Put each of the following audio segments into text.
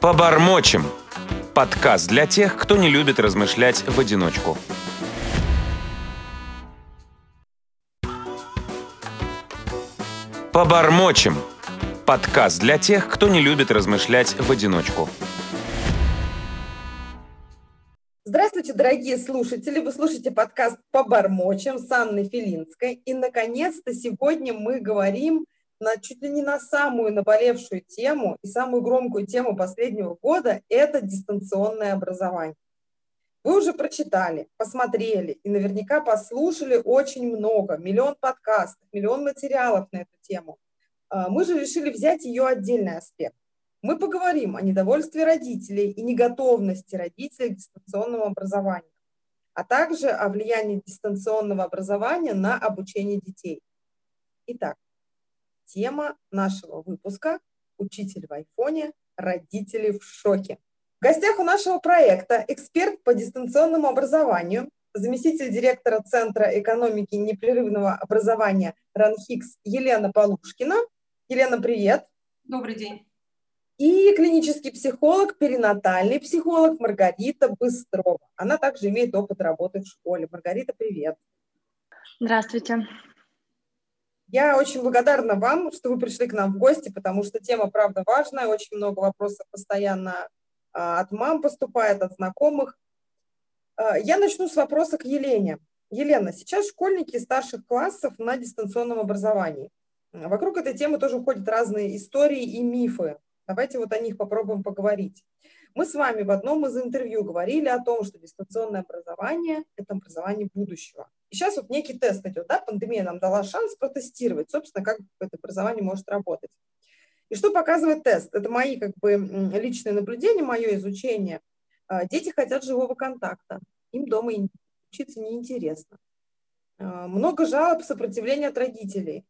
Побормочем. Подкаст для тех, кто не любит размышлять в одиночку. Побормочем. Подкаст для тех, кто не любит размышлять в одиночку. Здравствуйте, дорогие слушатели! Вы слушаете подкаст «Побормочем» с Анной Филинской. И, наконец-то, сегодня мы говорим на чуть ли не на самую наболевшую тему и самую громкую тему последнего года – это дистанционное образование. Вы уже прочитали, посмотрели и наверняка послушали очень много, миллион подкастов, миллион материалов на эту тему. А, мы же решили взять ее отдельный аспект. Мы поговорим о недовольстве родителей и неготовности родителей к дистанционному образованию, а также о влиянии дистанционного образования на обучение детей. Итак, Тема нашего выпуска «Учитель в айфоне. Родители в шоке». В гостях у нашего проекта эксперт по дистанционному образованию, заместитель директора Центра экономики непрерывного образования РАНХИКС Елена Полушкина. Елена, привет. Добрый день. И клинический психолог, перинатальный психолог Маргарита Быстрова. Она также имеет опыт работы в школе. Маргарита, привет. Здравствуйте. Я очень благодарна вам, что вы пришли к нам в гости, потому что тема, правда, важная. Очень много вопросов постоянно а, от мам поступает, от знакомых. А, я начну с вопроса к Елене. Елена, сейчас школьники старших классов на дистанционном образовании. Вокруг этой темы тоже ходят разные истории и мифы. Давайте вот о них попробуем поговорить. Мы с вами в одном из интервью говорили о том, что дистанционное образование – это образование будущего. И сейчас вот некий тест идет, да, пандемия нам дала шанс протестировать, собственно, как это образование может работать. И что показывает тест? Это мои как бы личные наблюдения, мое изучение. А, дети хотят живого контакта, им дома учиться неинтересно. А, много жалоб, сопротивления от родителей.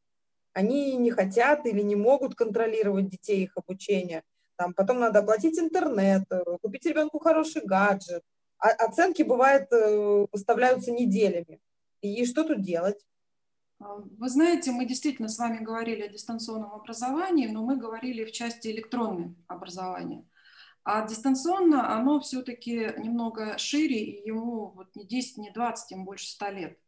Они не хотят или не могут контролировать детей, их обучение. Там, потом надо оплатить интернет, э, купить ребенку хороший гаджет. А оценки, бывает, э, выставляются неделями. И что тут делать? А, вы знаете, мы действительно с вами говорили о дистанционном образовании, но мы говорили в части электронного образования. А дистанционно оно все-таки немного шире, и ему вот не 10, не 20, тем больше 100 лет.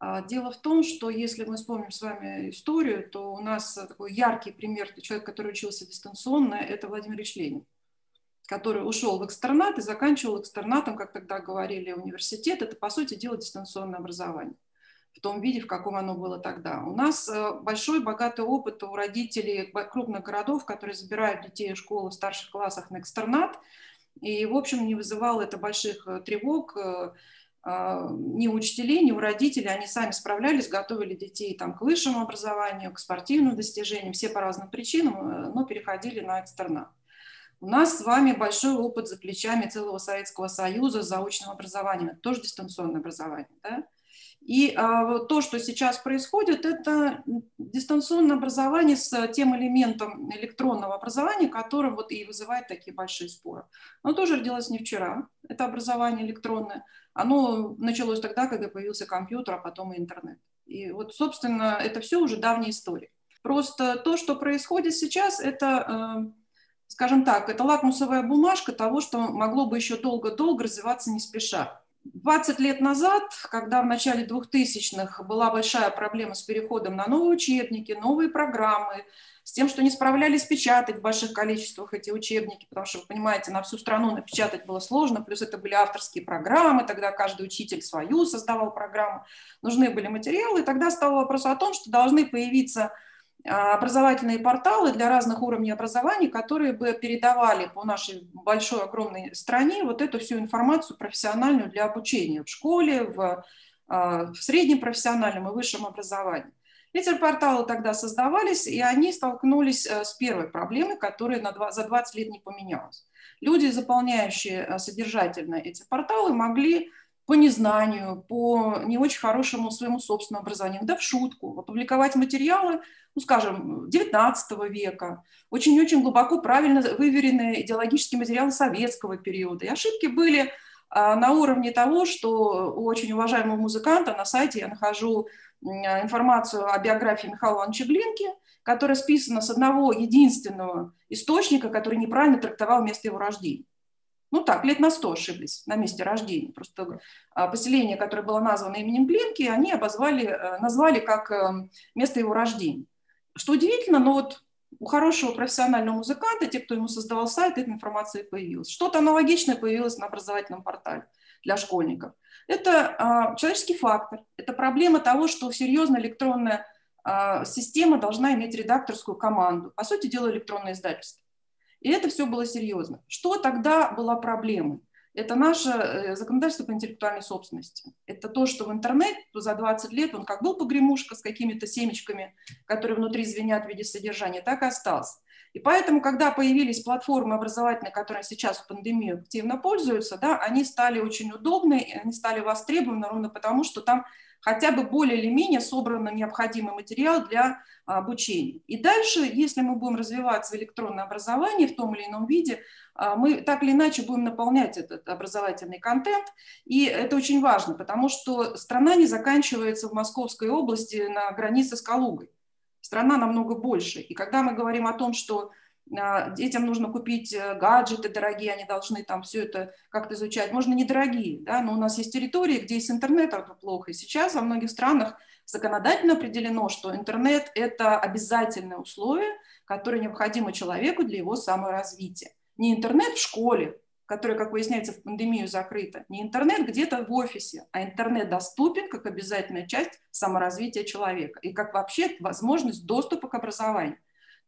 А дело в том, что если мы вспомним с вами историю, то у нас такой яркий пример, человек, который учился дистанционно, это Владимир Ильич Ленин который ушел в экстернат и заканчивал экстернатом, как тогда говорили, университет. Это, по сути дела, дистанционное образование в том виде, в каком оно было тогда. У нас э, большой, богатый опыт у родителей крупных городов, которые забирают детей из школы в старших классах на экстернат, и, в общем, не вызывало это больших э, тревог э, ни у учителей, ни у родителей. Они сами справлялись, готовили детей там, к высшему образованию, к спортивным достижениям, все по разным причинам, но переходили на экстернат. У нас с вами большой опыт за плечами целого Советского Союза с заочным образованием. Это тоже дистанционное образование. Да? И а, то, что сейчас происходит, это дистанционное образование с тем элементом электронного образования, который вот и вызывает такие большие споры. Оно тоже родилось не вчера, это образование электронное. Оно началось тогда, когда появился компьютер, а потом и интернет. И вот, собственно, это все уже давняя история. Просто то, что происходит сейчас, это э, скажем так, это лакмусовая бумажка того, что могло бы еще долго-долго развиваться не спеша. 20 лет назад, когда в начале 2000-х была большая проблема с переходом на новые учебники, новые программы, с тем, что не справлялись печатать в больших количествах эти учебники, потому что, вы понимаете, на всю страну напечатать было сложно, плюс это были авторские программы, тогда каждый учитель свою создавал программу, нужны были материалы, и тогда стал вопрос о том, что должны появиться образовательные порталы для разных уровней образования, которые бы передавали по нашей большой, огромной стране вот эту всю информацию профессиональную для обучения в школе, в, а, в среднем профессиональном и высшем образовании. Эти порталы тогда создавались, и они столкнулись э, с первой проблемой, которая на 2, за 20 лет не поменялась. Люди, заполняющие э, содержательно эти порталы, могли по незнанию, по не очень хорошему своему собственному образованию, да в шутку, опубликовать материалы, ну, скажем, 19 века, очень-очень глубоко правильно выверенные идеологические материалы советского периода. И ошибки были а, на уровне того, что у очень уважаемого музыканта на сайте я нахожу информацию о биографии Михаила Ивановича Глинки, которая списана с одного единственного источника, который неправильно трактовал место его рождения. Ну так, лет на сто ошиблись на месте рождения. Просто а, поселение, которое было названо именем Глинки, они обозвали, э, назвали как э, место его рождения. Что удивительно, но вот у хорошего профессионального музыканта, те, кто ему создавал сайт, эта информация появилась. Что-то аналогичное появилось на образовательном портале для школьников. Это а, человеческий фактор, это проблема того, что серьезная электронная а, система должна иметь редакторскую команду. По сути дела, электронное издательство. И это все было серьезно. Что тогда была проблемой? Это наше э, законодательство по интеллектуальной собственности. Это то, что в интернет за 20 лет он как был погремушка с какими-то семечками, которые внутри звенят в виде содержания, так и остался. И поэтому, когда появились платформы образовательные, которые сейчас в пандемию активно пользуются, да, они стали очень удобны, они стали востребованы ровно потому, что там хотя бы более или менее собран необходимый материал для а, обучения. И дальше, если мы будем развиваться в электронное образование в том или ином виде, а, мы так или иначе будем наполнять этот образовательный контент. И это очень важно, потому что страна не заканчивается в Московской области на границе с Калугой. Страна намного больше. И когда мы говорим о том, что детям нужно купить э, гаджеты дорогие, они должны там все это как-то изучать. Можно недорогие, да, но у нас есть территории, где и с интернетом плохо. И сейчас во многих странах законодательно определено, что интернет – это обязательное условие, которое необходимо человеку для его саморазвития. Не интернет в школе, которая, как выясняется, в пандемию закрыта, не интернет где-то в офисе, а интернет доступен как обязательная часть саморазвития человека и как вообще возможность доступа к образованию.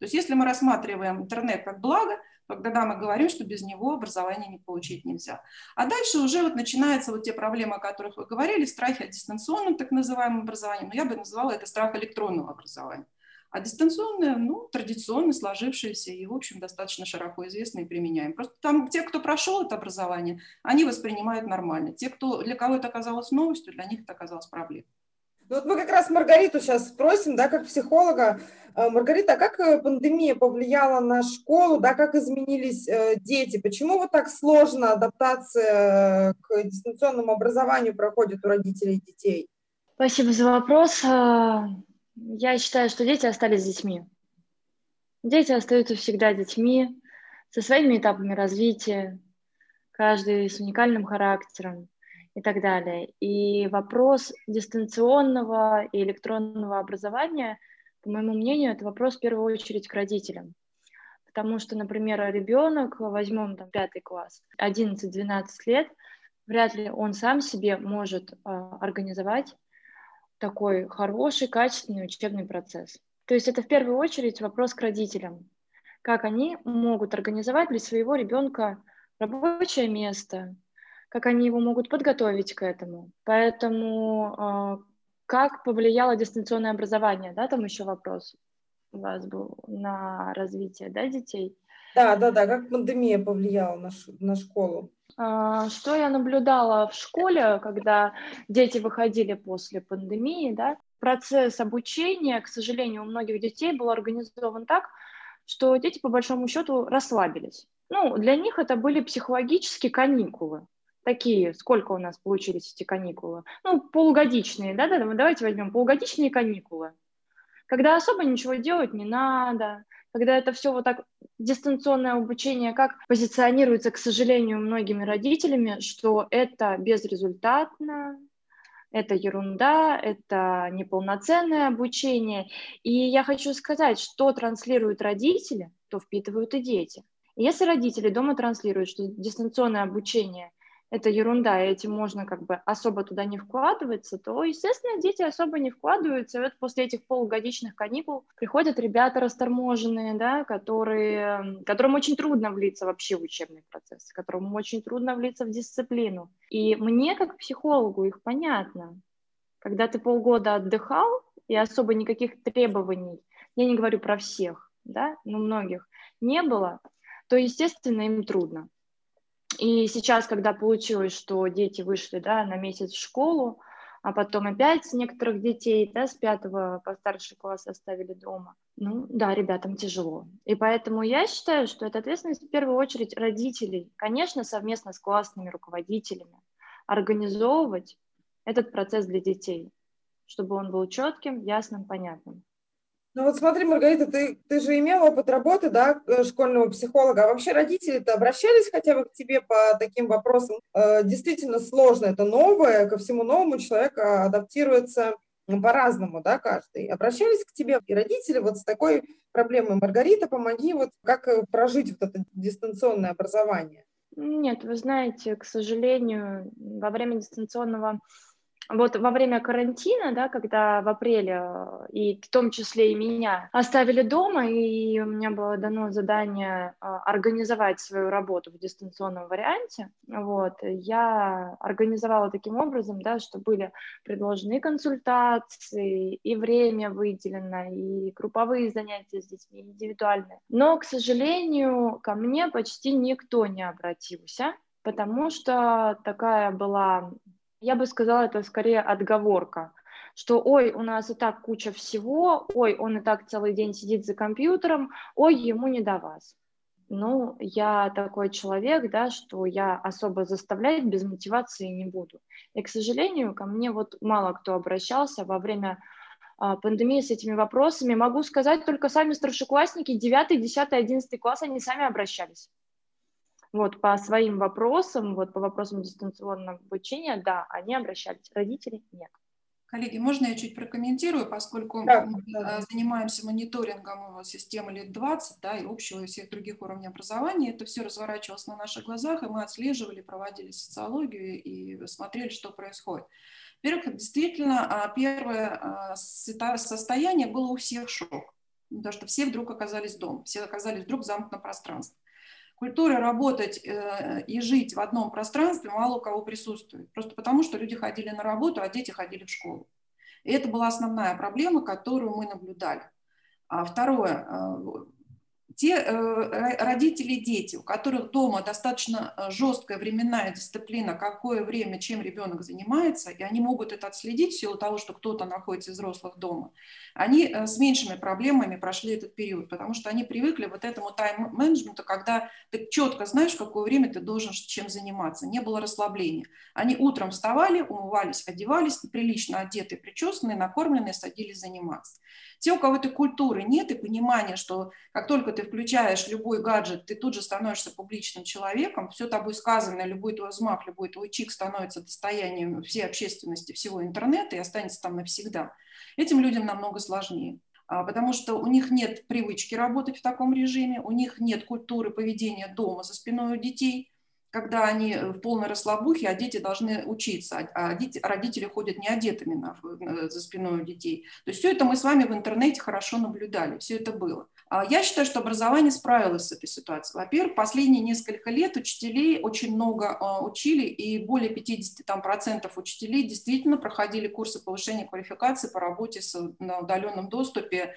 То есть если мы рассматриваем интернет как благо, тогда мы говорим, что без него образование не получить нельзя. А дальше уже вот начинаются вот те проблемы, о которых вы говорили, страхи о дистанционном так называемом образовании, но я бы называла это страх электронного образования. А дистанционное, ну, традиционно сложившееся и, в общем, достаточно широко известно и применяем. Просто там те, кто прошел это образование, они воспринимают нормально. Те, кто, для кого это оказалось новостью, для них это оказалось проблемой. Ну, вот мы как раз Маргариту сейчас спросим, да, как психолога. Э, Маргарита, а как э, пандемия повлияла на школу, да, как изменились э, дети? Почему вот так сложно адаптация к дистанционному образованию проходит у родителей детей? Спасибо за вопрос. Я считаю, что дети остались детьми. Дети остаются всегда детьми, со своими этапами развития, каждый с уникальным характером и так далее. И вопрос дистанционного и электронного образования, по моему мнению, это вопрос в первую очередь к родителям. Потому что, например, ребенок, возьмем там пятый класс, 11-12 лет, вряд ли он сам себе может э, организовать такой хороший, качественный учебный процесс. То есть это в первую очередь вопрос к родителям. Как они могут организовать для своего ребенка рабочее место, как они его могут подготовить к этому. Поэтому а, как повлияло дистанционное образование, да, там еще вопрос у вас был на развитие, да, детей? Да, да, да, как пандемия повлияла на, на школу? А, что я наблюдала в школе, когда дети выходили после пандемии, да, процесс обучения, к сожалению, у многих детей был организован так, что дети по большому счету расслабились. Ну, для них это были психологические каникулы такие, сколько у нас получились эти каникулы? Ну, полугодичные, да, да, давайте возьмем полугодичные каникулы, когда особо ничего делать не надо, когда это все вот так дистанционное обучение, как позиционируется, к сожалению, многими родителями, что это безрезультатно, это ерунда, это неполноценное обучение. И я хочу сказать, что транслируют родители, то впитывают и дети. Если родители дома транслируют, что дистанционное обучение это ерунда, и этим можно как бы особо туда не вкладываться, то, естественно, дети особо не вкладываются. И вот после этих полугодичных каникул приходят ребята расторможенные, да, которые, которым очень трудно влиться вообще в учебный процесс, которым очень трудно влиться в дисциплину. И мне, как психологу, их понятно. Когда ты полгода отдыхал, и особо никаких требований, я не говорю про всех, да, но многих, не было, то, естественно, им трудно. И сейчас, когда получилось, что дети вышли да, на месяц в школу, а потом опять некоторых детей да, с пятого по старший класс оставили дома. Ну да, ребятам тяжело. И поэтому я считаю, что это ответственность в первую очередь родителей, конечно, совместно с классными руководителями, организовывать этот процесс для детей, чтобы он был четким, ясным, понятным. Ну вот смотри, Маргарита, ты, ты же имела опыт работы, да, э, школьного психолога. А вообще родители-то обращались хотя бы к тебе по таким вопросам? Э, действительно сложно, это новое, ко всему новому человек адаптируется по-разному, да, каждый. Обращались к тебе и родители вот с такой проблемой. Маргарита, помоги, вот как э, прожить вот это дистанционное образование? Нет, вы знаете, к сожалению, во время дистанционного вот во время карантина, да, когда в апреле, э, и в том числе и меня, оставили дома, и у меня было дано задание э, организовать свою работу в дистанционном варианте, вот, я организовала таким образом, да, что были предложены консультации, и время выделено, и групповые занятия с детьми, индивидуальные. Но, к сожалению, ко мне почти никто не обратился, потому что такая была я бы сказала, это скорее отговорка, что ой, у нас и так куча всего, ой, он и так целый день сидит за компьютером, ой, ему не до вас. Ну, я такой человек, да, что я особо заставлять без мотивации не буду. И, к сожалению, ко мне вот мало кто обращался во время а, пандемии с этими вопросами. Могу сказать, только сами старшеклассники, 9, 10, 11 класс, они сами обращались. Вот по своим вопросам, вот по вопросам дистанционного обучения, да, они обращались, родители нет. Коллеги, можно я чуть прокомментирую, поскольку да. мы э, занимаемся мониторингом системы лет 20, да, и общего и всех других уровней образования. Это все разворачивалось на наших глазах, и мы отслеживали, проводили социологию и смотрели, что происходит. Во-первых, действительно, а, первое а, состояние было у всех шок, потому что все вдруг оказались дома, все оказались вдруг в замкнутом пространстве культуре работать э, и жить в одном пространстве мало у кого присутствует. Просто потому, что люди ходили на работу, а дети ходили в школу. И это была основная проблема, которую мы наблюдали. А второе, э, те э, родители и дети, у которых дома достаточно э, жесткая временная дисциплина, какое время, чем ребенок занимается, и они могут это отследить в силу того, что кто-то находится из взрослых дома, они э, с меньшими проблемами прошли этот период, потому что они привыкли вот этому тайм-менеджменту, когда ты четко знаешь, в какое время ты должен чем заниматься, не было расслабления. Они утром вставали, умывались, одевались, прилично одетые, причесанные, накормленные, садились заниматься. Те, у кого этой культуры нет и понимания, что как только ты включаешь любой гаджет, ты тут же становишься публичным человеком, все тобой сказанное, любой твой взмах, любой твой чик становится достоянием всей общественности, всего интернета и останется там навсегда. Этим людям намного сложнее а, потому что у них нет привычки работать в таком режиме, у них нет культуры поведения дома за спиной у детей, когда они в полной расслабухе, а дети должны учиться, а дети, родители ходят не одетыми на, за спиной у детей. То есть все это мы с вами в интернете хорошо наблюдали, все это было. А я считаю, что образование справилось с этой ситуацией. Во-первых, последние несколько лет учителей очень много а, учили, и более 50 там, процентов учителей действительно проходили курсы повышения квалификации по работе с, на удаленном доступе а,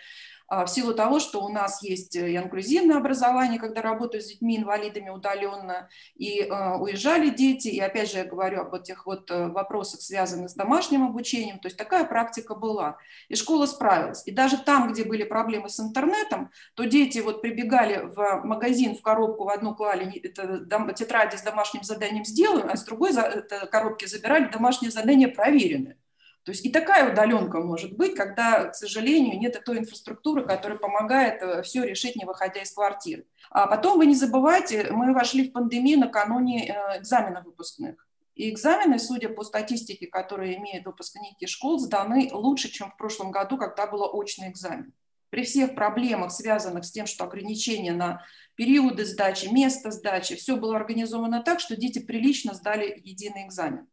в силу того, что у нас есть э, и инклюзивное образование, когда работают с детьми-инвалидами удаленно, и э, уезжали дети, и опять же я говорю об этих вот э, вопросах, связанных с домашним обучением, то есть такая практика была, и школа справилась. И даже там, где были проблемы с интернетом, то дети вот прибегали в магазин, в коробку, в одну клали это, тетради с домашним заданием сделаем, а с другой коробки забирали домашнее задание проверенное. То есть и такая удаленка может быть, когда, к сожалению, нет той инфраструктуры, которая помогает э, все решить, не выходя из квартиры. А потом вы не забывайте, мы вошли в пандемию накануне э, экзаменов выпускных. И экзамены, судя по статистике, которые имеют выпускники школ, сданы лучше, чем в прошлом году, когда был очный экзамен. При всех проблемах, связанных с тем, что ограничения на периоды сдачи, место сдачи, все было организовано так, что дети прилично сдали единый экзамен.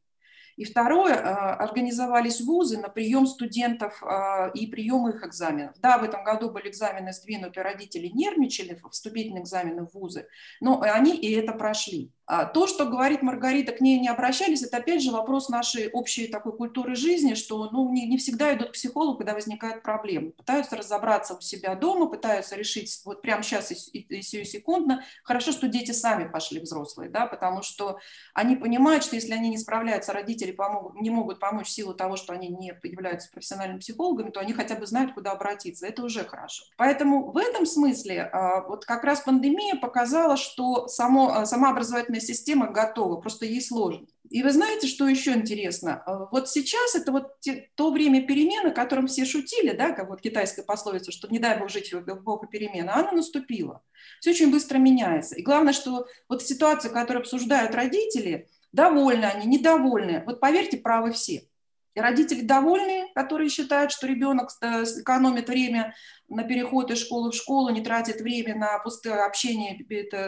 И второе, а, организовались вузы на прием студентов а, и прием их экзаменов. Да, в этом году были экзамены сдвинуты, родители нервничали, вступительные экзамены в вузы, но они и это прошли. А то, что говорит Маргарита, к ней не обращались, это опять же вопрос нашей общей такой культуры жизни, что ну, не, не всегда идут к психологу, когда возникают проблемы. Пытаются разобраться у себя дома, пытаются решить вот прямо сейчас и, и, и секундно. Хорошо, что дети сами пошли взрослые, да, потому что они понимают, что если они не справляются, родители родители помогут, не могут помочь в силу того, что они не являются профессиональными психологами, то они хотя бы знают, куда обратиться. Это уже хорошо. Поэтому в этом смысле а, вот как раз пандемия показала, что само, а, сама образовательная система готова, просто ей сложно. И вы знаете, что еще интересно? А, вот сейчас это вот те, то время перемен, о котором все шутили, да, как вот китайская пословица, что не дай бог жить в эпоху перемен, а она наступила. Все очень быстро меняется. И главное, что вот ситуация, которую обсуждают родители, довольны они, недовольны. Вот поверьте, правы все. И родители довольны, которые считают, что ребенок э, экономит время на переход из школы в школу, не тратит время на пустое общение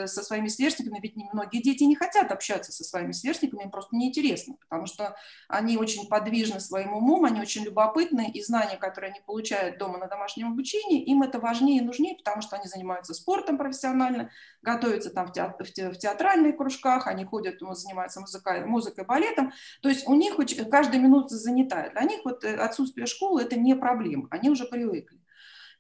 со своими сверстниками, ведь многие дети не хотят общаться со своими сверстниками, им просто неинтересно, потому что они очень подвижны своим умом, они очень любопытны, и знания, которые они получают дома на домашнем обучении, им это важнее и нужнее, потому что они занимаются спортом профессионально, готовятся там в, театр, в театральных кружках, они ходят, занимаются музыкой, музыкой, балетом, то есть у них каждая минута занята. Для них вот э, отсутствие школы – это не проблема, они уже привыкли.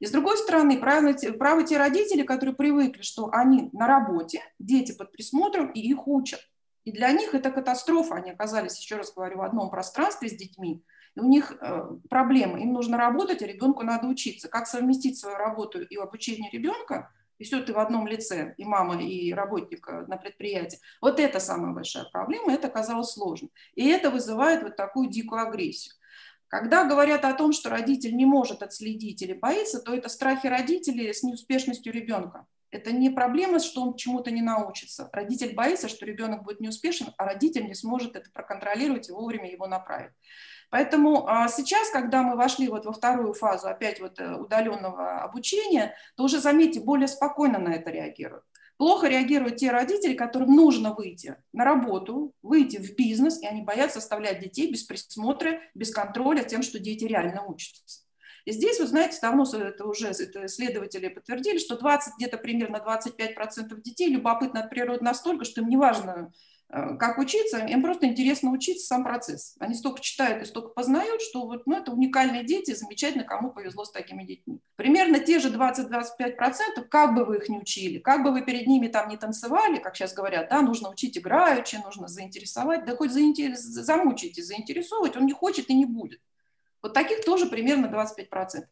И с другой стороны, правы, правы те родители, которые привыкли, что они на работе, дети под присмотром и их учат. И для них это катастрофа. Они оказались, еще раз говорю, в одном пространстве с детьми, и у них э, проблемы. Им нужно работать, а ребенку надо учиться. Как совместить свою работу и обучение ребенка, и все ты в одном лице, и мама, и работник э, на предприятии. Вот это самая большая проблема, это оказалось сложно. И это вызывает вот такую дикую агрессию. Когда говорят о том, что родитель не может отследить или боится, то это страхи родителей с неуспешностью ребенка. Это не проблема, что он чему-то не научится. Родитель боится, что ребенок будет неуспешен, а родитель не сможет это проконтролировать и вовремя его направить. Поэтому а, сейчас, когда мы вошли вот во вторую фазу опять вот э, удаленного обучения, то уже, заметьте, более спокойно на это реагируют. Плохо реагируют те родители, которым нужно выйти на работу, выйти в бизнес, и они боятся оставлять детей без присмотра, без контроля тем, что дети реально учатся. И здесь, вы знаете, давно это уже это исследователи подтвердили, что 20, где-то примерно 25% детей любопытны от природы настолько, что им не важно, как учиться, им просто интересно учиться сам процесс. Они столько читают и столько познают, что вот, ну, это уникальные дети, замечательно, кому повезло с такими детьми. Примерно те же 20-25%, как бы вы их не учили, как бы вы перед ними там не танцевали, как сейчас говорят, да, нужно учить играючи, нужно заинтересовать, да хоть заинтерес, замучите, заинтересовывать, он не хочет и не будет. Вот таких тоже примерно 25%.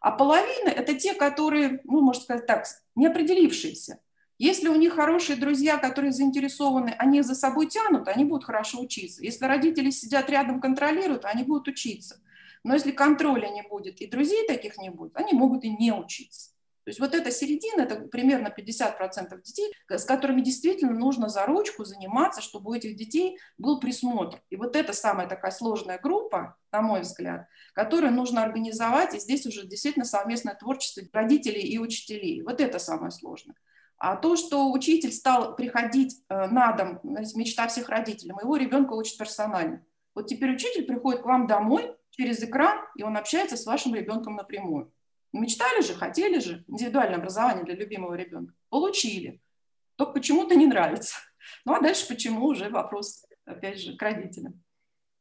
А половина – это те, которые, ну, можно сказать так, неопределившиеся. Если у них хорошие друзья, которые заинтересованы, они за собой тянут, они будут хорошо учиться. Если родители сидят рядом, контролируют, они будут учиться. Но если контроля не будет и друзей таких не будет, они могут и не учиться. То есть вот эта середина, это примерно 50% детей, с которыми действительно нужно за ручку заниматься, чтобы у этих детей был присмотр. И вот это самая такая сложная группа, на мой взгляд, которую нужно организовать, и здесь уже действительно совместное творчество родителей и учителей. Вот это самое сложное. А то, что учитель стал приходить э, на дом, мечта всех родителей, моего ребенка учат персонально. Вот теперь учитель приходит к вам домой через экран, и он общается с вашим ребенком напрямую. Мечтали же, хотели же индивидуальное образование для любимого ребенка. Получили. Только почему-то не нравится. Ну а дальше почему уже вопрос, опять же, к родителям.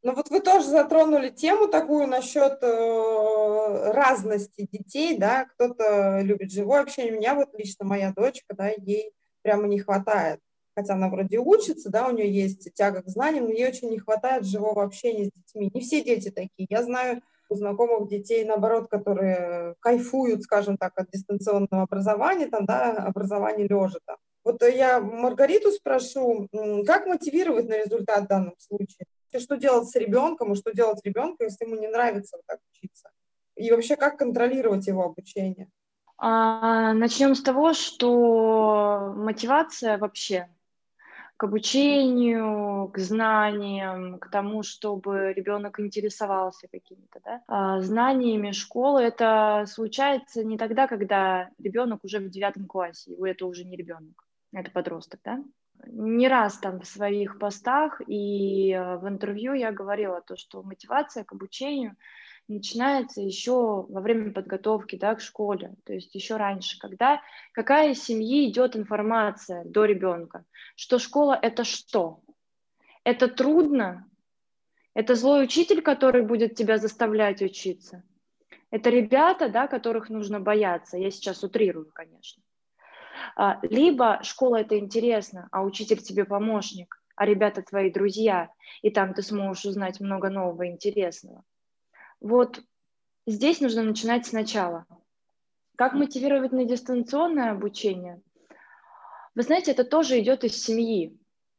Ну вот вы тоже затронули тему такую насчет э, разности детей, да, кто-то любит живое общение, у меня вот лично моя дочка, да, ей прямо не хватает, хотя она вроде учится, да, у нее есть тяга к знаниям, но ей очень не хватает живого общения с детьми. Не все дети такие, я знаю у знакомых детей, наоборот, которые кайфуют, скажем так, от дистанционного образования, там, да, образования лежа там. Вот я Маргариту спрошу, как мотивировать на результат в данном случае? Что делать с ребенком и что делать ребенку, если ему не нравится вот так учиться? И вообще, как контролировать его обучение? А, начнем с того, что мотивация вообще к обучению, к знаниям, к тому, чтобы ребенок интересовался какими-то да, а, знаниями школы, это случается не тогда, когда ребенок уже в девятом классе, его это уже не ребенок, это подросток, да, не раз там в своих постах и э, в интервью я говорила то, что мотивация к обучению начинается еще во время подготовки да, к школе, то есть еще раньше, когда какая из семьи идет информация до ребенка, что школа это что? Это трудно? Это злой учитель, который будет тебя заставлять учиться? Это ребята, да, которых нужно бояться. Я сейчас утрирую, конечно. А, либо школа это интересно, а учитель тебе помощник. а ребята твои друзья, и там ты сможешь узнать много нового интересного. Вот здесь нужно начинать сначала. Как мотивировать на дистанционное обучение? Вы знаете, это тоже идет из семьи.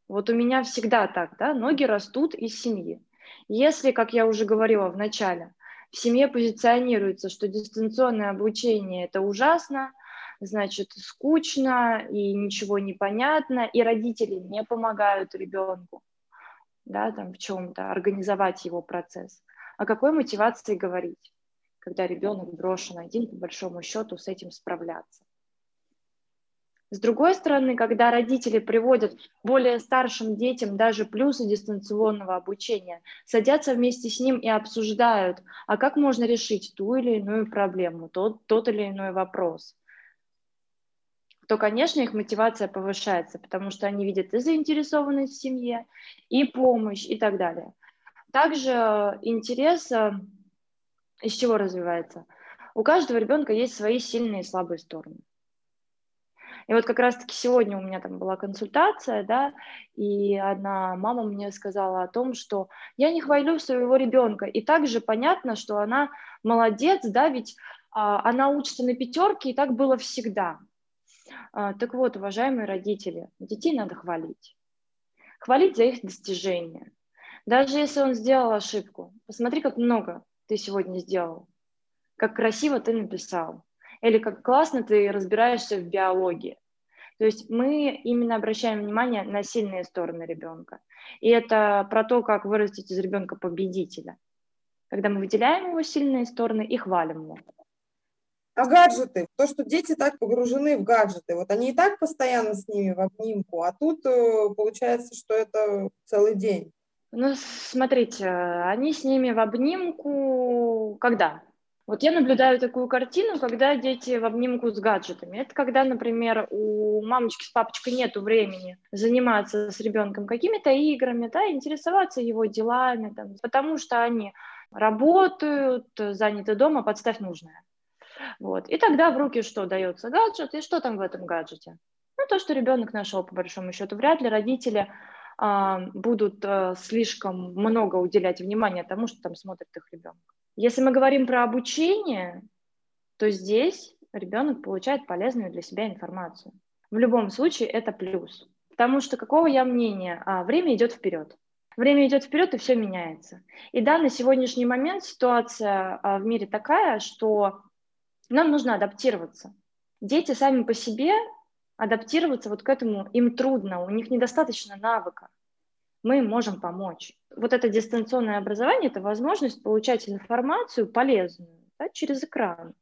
Вот у меня всегда так, да, ноги растут из семьи. Если, как я уже говорила в начале, в семье позиционируется, что дистанционное обучение это ужасно, значит, скучно и ничего не понятно, и родители не помогают ребенку, да, там в чем-то, организовать его процесс. О какой мотивации говорить, когда ребенок брошен один, по большому счету, с этим справляться? С другой стороны, когда родители приводят более старшим детям даже плюсы дистанционного обучения, садятся вместе с ним и обсуждают, а как можно решить ту или иную проблему, тот, тот или иной вопрос, то, конечно, их мотивация повышается, потому что они видят и заинтересованность в семье, и помощь, и так далее. Также интерес э, из чего развивается? У каждого ребенка есть свои сильные и слабые стороны. И вот как раз-таки сегодня у меня там была консультация, да, и одна мама мне сказала о том, что я не хвалю своего ребенка, и также понятно, что она молодец, да, ведь а, она учится на пятерке, и так было всегда. А, так вот, уважаемые родители, детей надо хвалить. Хвалить за их достижения. Даже если он сделал ошибку, посмотри, как много ты сегодня сделал, как красиво ты написал, или как классно ты разбираешься в биологии. То есть мы именно обращаем внимание на сильные стороны ребенка. И это про то, как вырастить из ребенка победителя. Когда мы выделяем его сильные стороны и хвалим его. А гаджеты? То, что дети так погружены в гаджеты, вот они и так постоянно с ними в обнимку, а тут э, получается, что это целый день. Ну, смотрите, они с ними в обнимку когда? Вот я наблюдаю такую картину, когда дети в обнимку с гаджетами. Это когда, например, у мамочки с папочкой нет времени заниматься с ребенком какими-то играми, да, интересоваться его делами, там, потому что они работают, заняты дома, подставь нужное. Вот. И тогда в руки что дается гаджет, и что там в этом гаджете? Ну, то, что ребенок нашел, по большому счету. Вряд ли родители а, будут а, слишком много уделять внимания тому, что там смотрит их ребенок. Если мы говорим про обучение, то здесь ребенок получает полезную для себя информацию. В любом случае это плюс. Потому что какого я мнения? А, время идет вперед. Время идет вперед, и все меняется. И да, на сегодняшний момент ситуация а, в мире такая, что нам нужно адаптироваться. Дети сами по себе адаптироваться вот к этому им трудно, у них недостаточно навыка мы им можем помочь. Вот это дистанционное образование – это возможность получать информацию полезную да, через экран.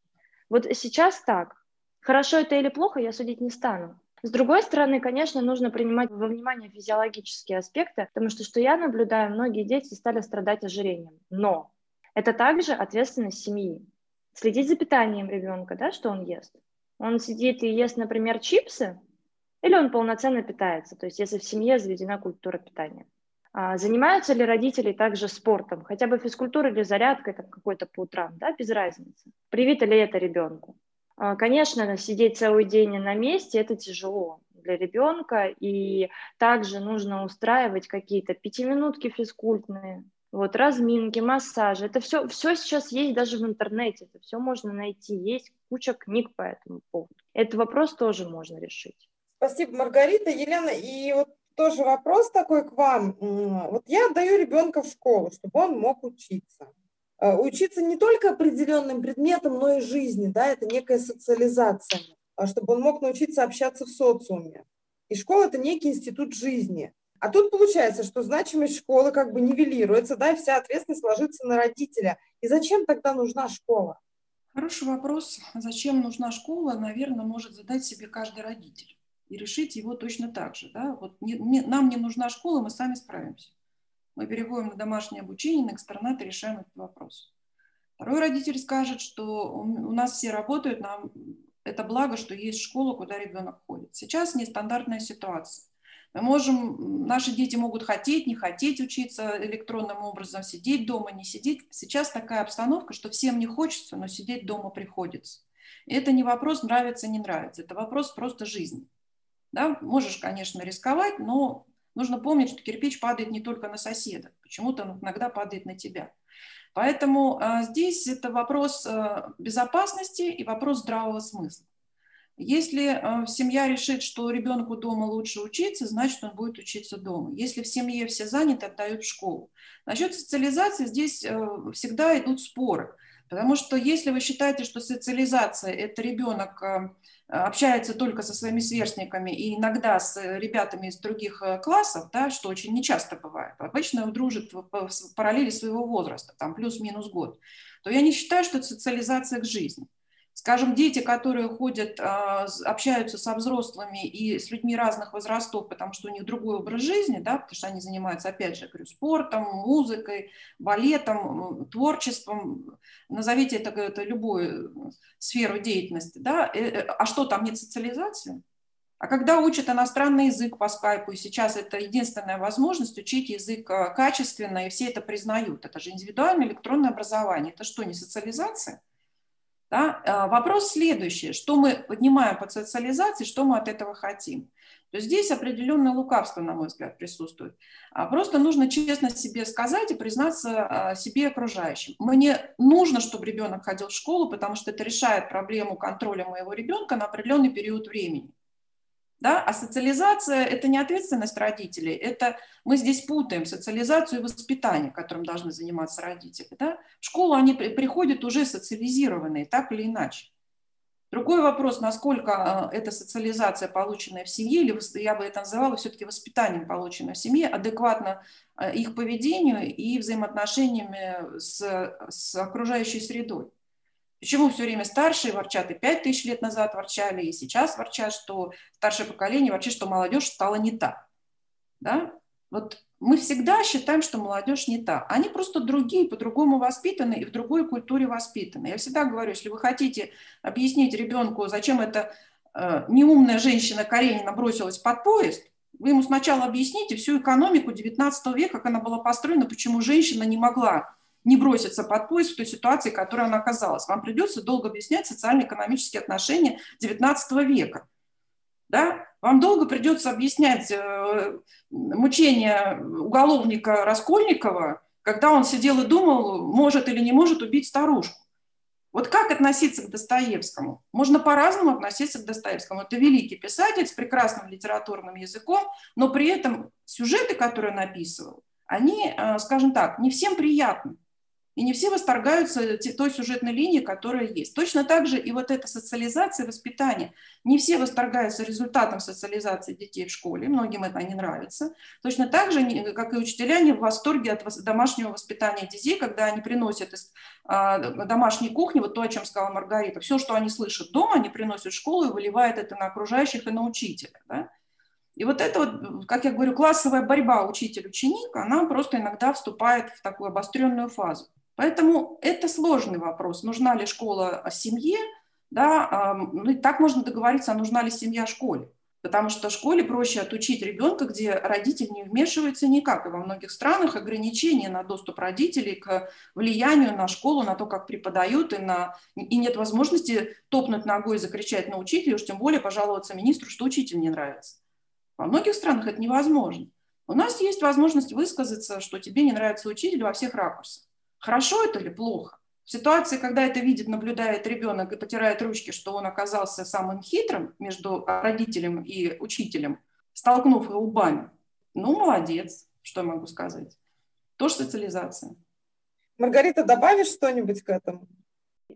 Вот сейчас так. Хорошо это или плохо, я судить не стану. С другой стороны, конечно, нужно принимать во внимание физиологические аспекты, потому что, что я наблюдаю, многие дети стали страдать ожирением. Но это также ответственность семьи. Следить за питанием ребенка, да, что он ест. Он сидит и ест, например, чипсы, или он полноценно питается, то есть если в семье заведена культура питания. А занимаются ли родители также спортом, хотя бы физкультурой или зарядкой там какой-то по утрам, да, без разницы. Привито ли это ребенку? А, конечно, сидеть целый день на месте – это тяжело для ребенка, и также нужно устраивать какие-то пятиминутки физкультные, вот, разминки, массажи. Это все, все сейчас есть даже в интернете, это все можно найти, есть куча книг по этому поводу. Этот вопрос тоже можно решить. Спасибо, Маргарита. Елена, и вот тоже вопрос такой к вам. Вот я отдаю ребенка в школу, чтобы он мог учиться. Э, учиться не только определенным предметам, но и жизни, да, это некая социализация, а чтобы он мог научиться общаться в социуме. И школа – это некий институт жизни. А тут получается, что значимость школы как бы нивелируется, да, и вся ответственность ложится на родителя. И зачем тогда нужна школа? Хороший вопрос. Зачем нужна школа, наверное, может задать себе каждый родитель и решить его точно так же. Да? Вот не, не, нам не нужна школа, мы сами справимся. Мы переходим на домашнее обучение, на экстернат и решаем этот вопрос. Второй родитель скажет, что у нас все работают, нам это благо, что есть школа, куда ребенок ходит. Сейчас нестандартная ситуация. Мы можем, наши дети могут хотеть, не хотеть учиться электронным образом, сидеть дома, не сидеть. Сейчас такая обстановка, что всем не хочется, но сидеть дома приходится. И это не вопрос нравится, не нравится, это вопрос просто жизни. Да? Можешь, конечно, рисковать, но Нужно помнить, что кирпич падает не только на соседа, почему-то он иногда падает на тебя. Поэтому а, здесь это вопрос а, безопасности и вопрос здравого смысла. Если а, семья решит, что ребенку дома лучше учиться, значит, он будет учиться дома. Если в семье все заняты, отдают в школу. Насчет социализации здесь всегда идут споры. Потому что если вы считаете, что социализация – это ребенок общается только со своими сверстниками и иногда с ребятами из других э, классов, да, что очень нечасто бывает, обычно он дружит в параллели своего возраста, там плюс-минус год, то я не считаю, что это социализация к жизни. Скажем, дети, которые ходят, а, общаются со взрослыми и с людьми разных возрастов, потому что у них другой образ жизни, да, потому что они занимаются, опять же, говорю, спортом, музыкой, балетом, творчеством, назовите это, это любую сферу деятельности, да, э, э, а что там нет социализации? А когда учат иностранный язык по скайпу, и сейчас это единственная возможность учить язык а, качественно, и все это признают, это же индивидуальное электронное образование, это что, не социализация? Да? А, вопрос следующий. Что мы поднимаем под социализацией, что мы от этого хотим? То есть здесь определенное лукавство, на мой взгляд, присутствует. А просто нужно честно себе сказать и признаться а, себе и окружающим. Мне нужно, чтобы ребенок ходил в школу, потому что это решает проблему контроля моего ребенка на определенный период времени. Да? А социализация – это не ответственность родителей, это мы здесь путаем социализацию и воспитание, которым должны заниматься родители. Да? В школу они приходят уже социализированные, так или иначе. Другой вопрос, насколько э, эта социализация, полученная в семье, или я бы это называла все-таки воспитанием, полученное в семье, адекватно э, их поведению и взаимоотношениями с, с окружающей средой. Почему все время старшие ворчат, и пять тысяч лет назад ворчали, и сейчас ворчат, что старшее поколение ворчит, что молодежь стала не та. Да? Вот мы всегда считаем, что молодежь не та. Они просто другие, по-другому воспитаны и в другой культуре воспитаны. Я всегда говорю, если вы хотите объяснить ребенку, зачем эта э, неумная женщина Каренина бросилась под поезд, вы ему сначала объясните всю экономику XIX века, как она была построена, почему женщина не могла не броситься под поезд в той ситуации, в которой она оказалась. Вам придется долго объяснять социально-экономические отношения XIX века. Да? Вам долго придется объяснять э, мучения уголовника Раскольникова, когда он сидел и думал, может или не может убить старушку. Вот как относиться к Достоевскому? Можно по-разному относиться к Достоевскому. Это великий писатель с прекрасным литературным языком, но при этом сюжеты, которые он описывал, они, э, скажем так, не всем приятны. И не все восторгаются той сюжетной линией, которая есть. Точно так же и вот эта социализация, воспитание. Не все восторгаются результатом социализации детей в школе, многим это не нравится. Точно так же, как и учителя, не в восторге от домашнего воспитания детей, когда они приносят из а, домашней кухни, вот то, о чем сказала Маргарита, все, что они слышат дома, они приносят в школу и выливают это на окружающих и на учителя. Да? И вот это вот, как я говорю, классовая борьба учитель-ученик, она просто иногда вступает в такую обостренную фазу. Поэтому это сложный вопрос, нужна ли школа семье, да, ну, и так можно договориться, а нужна ли семья школе. Потому что в школе проще отучить ребенка, где родитель не вмешивается никак. И во многих странах ограничения на доступ родителей к влиянию на школу, на то, как преподают, и, на... и нет возможности топнуть ногой и закричать на учителя, уж тем более пожаловаться министру, что учитель не нравится. Во многих странах это невозможно. У нас есть возможность высказаться, что тебе не нравится учитель во всех ракурсах. Хорошо это или плохо? В ситуации, когда это видит, наблюдает ребенок и потирает ручки, что он оказался самым хитрым между родителем и учителем, столкнув его лбами, ну, молодец, что я могу сказать. Тоже социализация. Маргарита, добавишь что-нибудь к этому?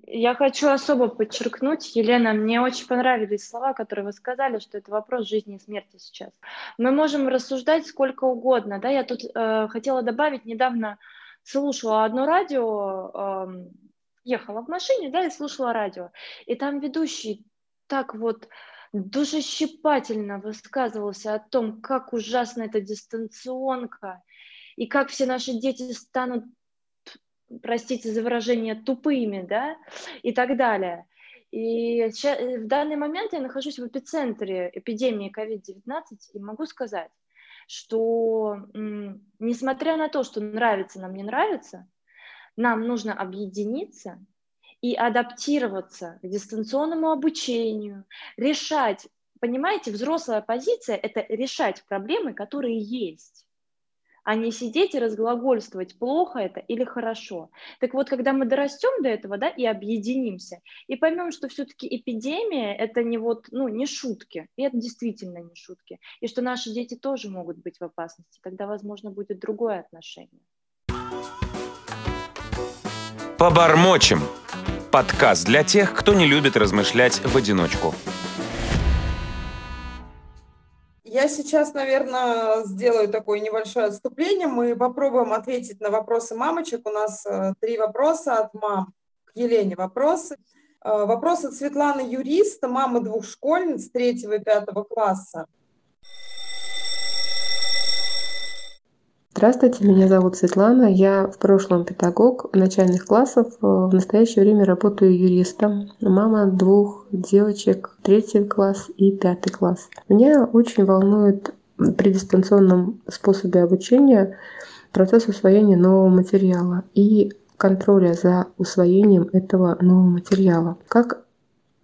Я хочу особо подчеркнуть, Елена, мне очень понравились слова, которые вы сказали, что это вопрос жизни и смерти сейчас. Мы можем рассуждать сколько угодно, да, я тут э, хотела добавить недавно слушала одно радио, ехала в машине, да, и слушала радио. И там ведущий так вот душещипательно высказывался о том, как ужасно эта дистанционка, и как все наши дети станут, простите за выражение, тупыми, да, и так далее. И в данный момент я нахожусь в эпицентре эпидемии COVID-19 и могу сказать, что несмотря на то, что нравится нам, не нравится, нам нужно объединиться и адаптироваться к дистанционному обучению, решать. Понимаете, взрослая позиция – это решать проблемы, которые есть а не сидеть и разглагольствовать, плохо это или хорошо. Так вот, когда мы дорастем до этого, да, и объединимся, и поймем, что все-таки эпидемия – это не вот, ну, не шутки, и это действительно не шутки, и что наши дети тоже могут быть в опасности, тогда, возможно, будет другое отношение. Побормочем. Подкаст для тех, кто не любит размышлять в одиночку. Я сейчас, наверное, сделаю такое небольшое отступление. Мы попробуем ответить на вопросы мамочек. У нас э, три вопроса от мам к Елене. Вопросы. Э, вопрос от Светланы Юриста, мамы двух школьниц третьего и пятого класса. Здравствуйте, меня зовут Светлана. Я в прошлом педагог начальных классов. В настоящее время работаю юристом. Мама двух девочек, третий класс и пятый класс. Меня очень волнует при дистанционном способе обучения процесс усвоения нового материала и контроля за усвоением этого нового материала. Как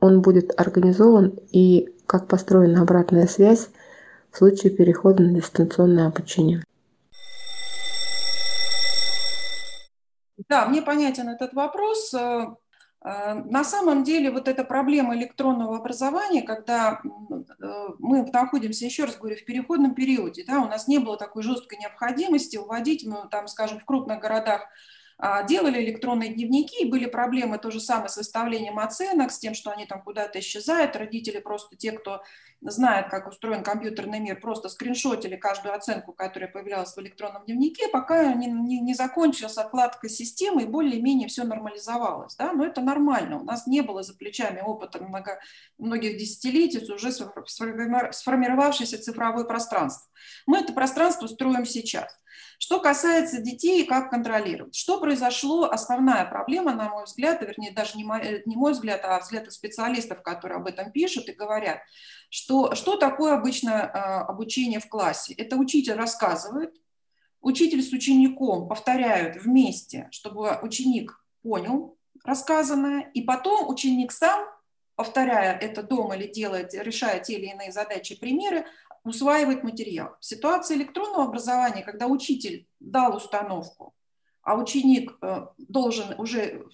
он будет организован и как построена обратная связь в случае перехода на дистанционное обучение. Да, мне понятен этот вопрос. Э, э, на самом деле вот эта проблема электронного образования, когда э, мы находимся, еще раз говорю, в переходном периоде, да, у нас не было такой жесткой необходимости уводить, ну, там, скажем, в крупных городах делали электронные дневники, и были проблемы то же самое с выставлением оценок, с тем, что они там куда-то исчезают. Родители просто те, кто знает, как устроен компьютерный мир, просто скриншотили каждую оценку, которая появлялась в электронном дневнике, пока не, не, не закончилась отладка системы и более-менее все нормализовалось. Да? Но это нормально. У нас не было за плечами опыта много, многих десятилетий уже сформировавшееся цифровое пространство. Мы это пространство строим сейчас. Что касается детей, как контролировать? Что произошло? Основная проблема, на мой взгляд, вернее, даже не мой, э, не мой взгляд, а взгляд специалистов, которые об этом пишут и говорят, что, что такое обычно э, обучение в классе? Это учитель рассказывает, учитель с учеником повторяют вместе, чтобы ученик понял рассказанное, и потом ученик сам повторяя это дома или делает, решая те или иные задачи, примеры, усваивает материал. В ситуации электронного образования, когда учитель дал установку, а ученик э, должен уже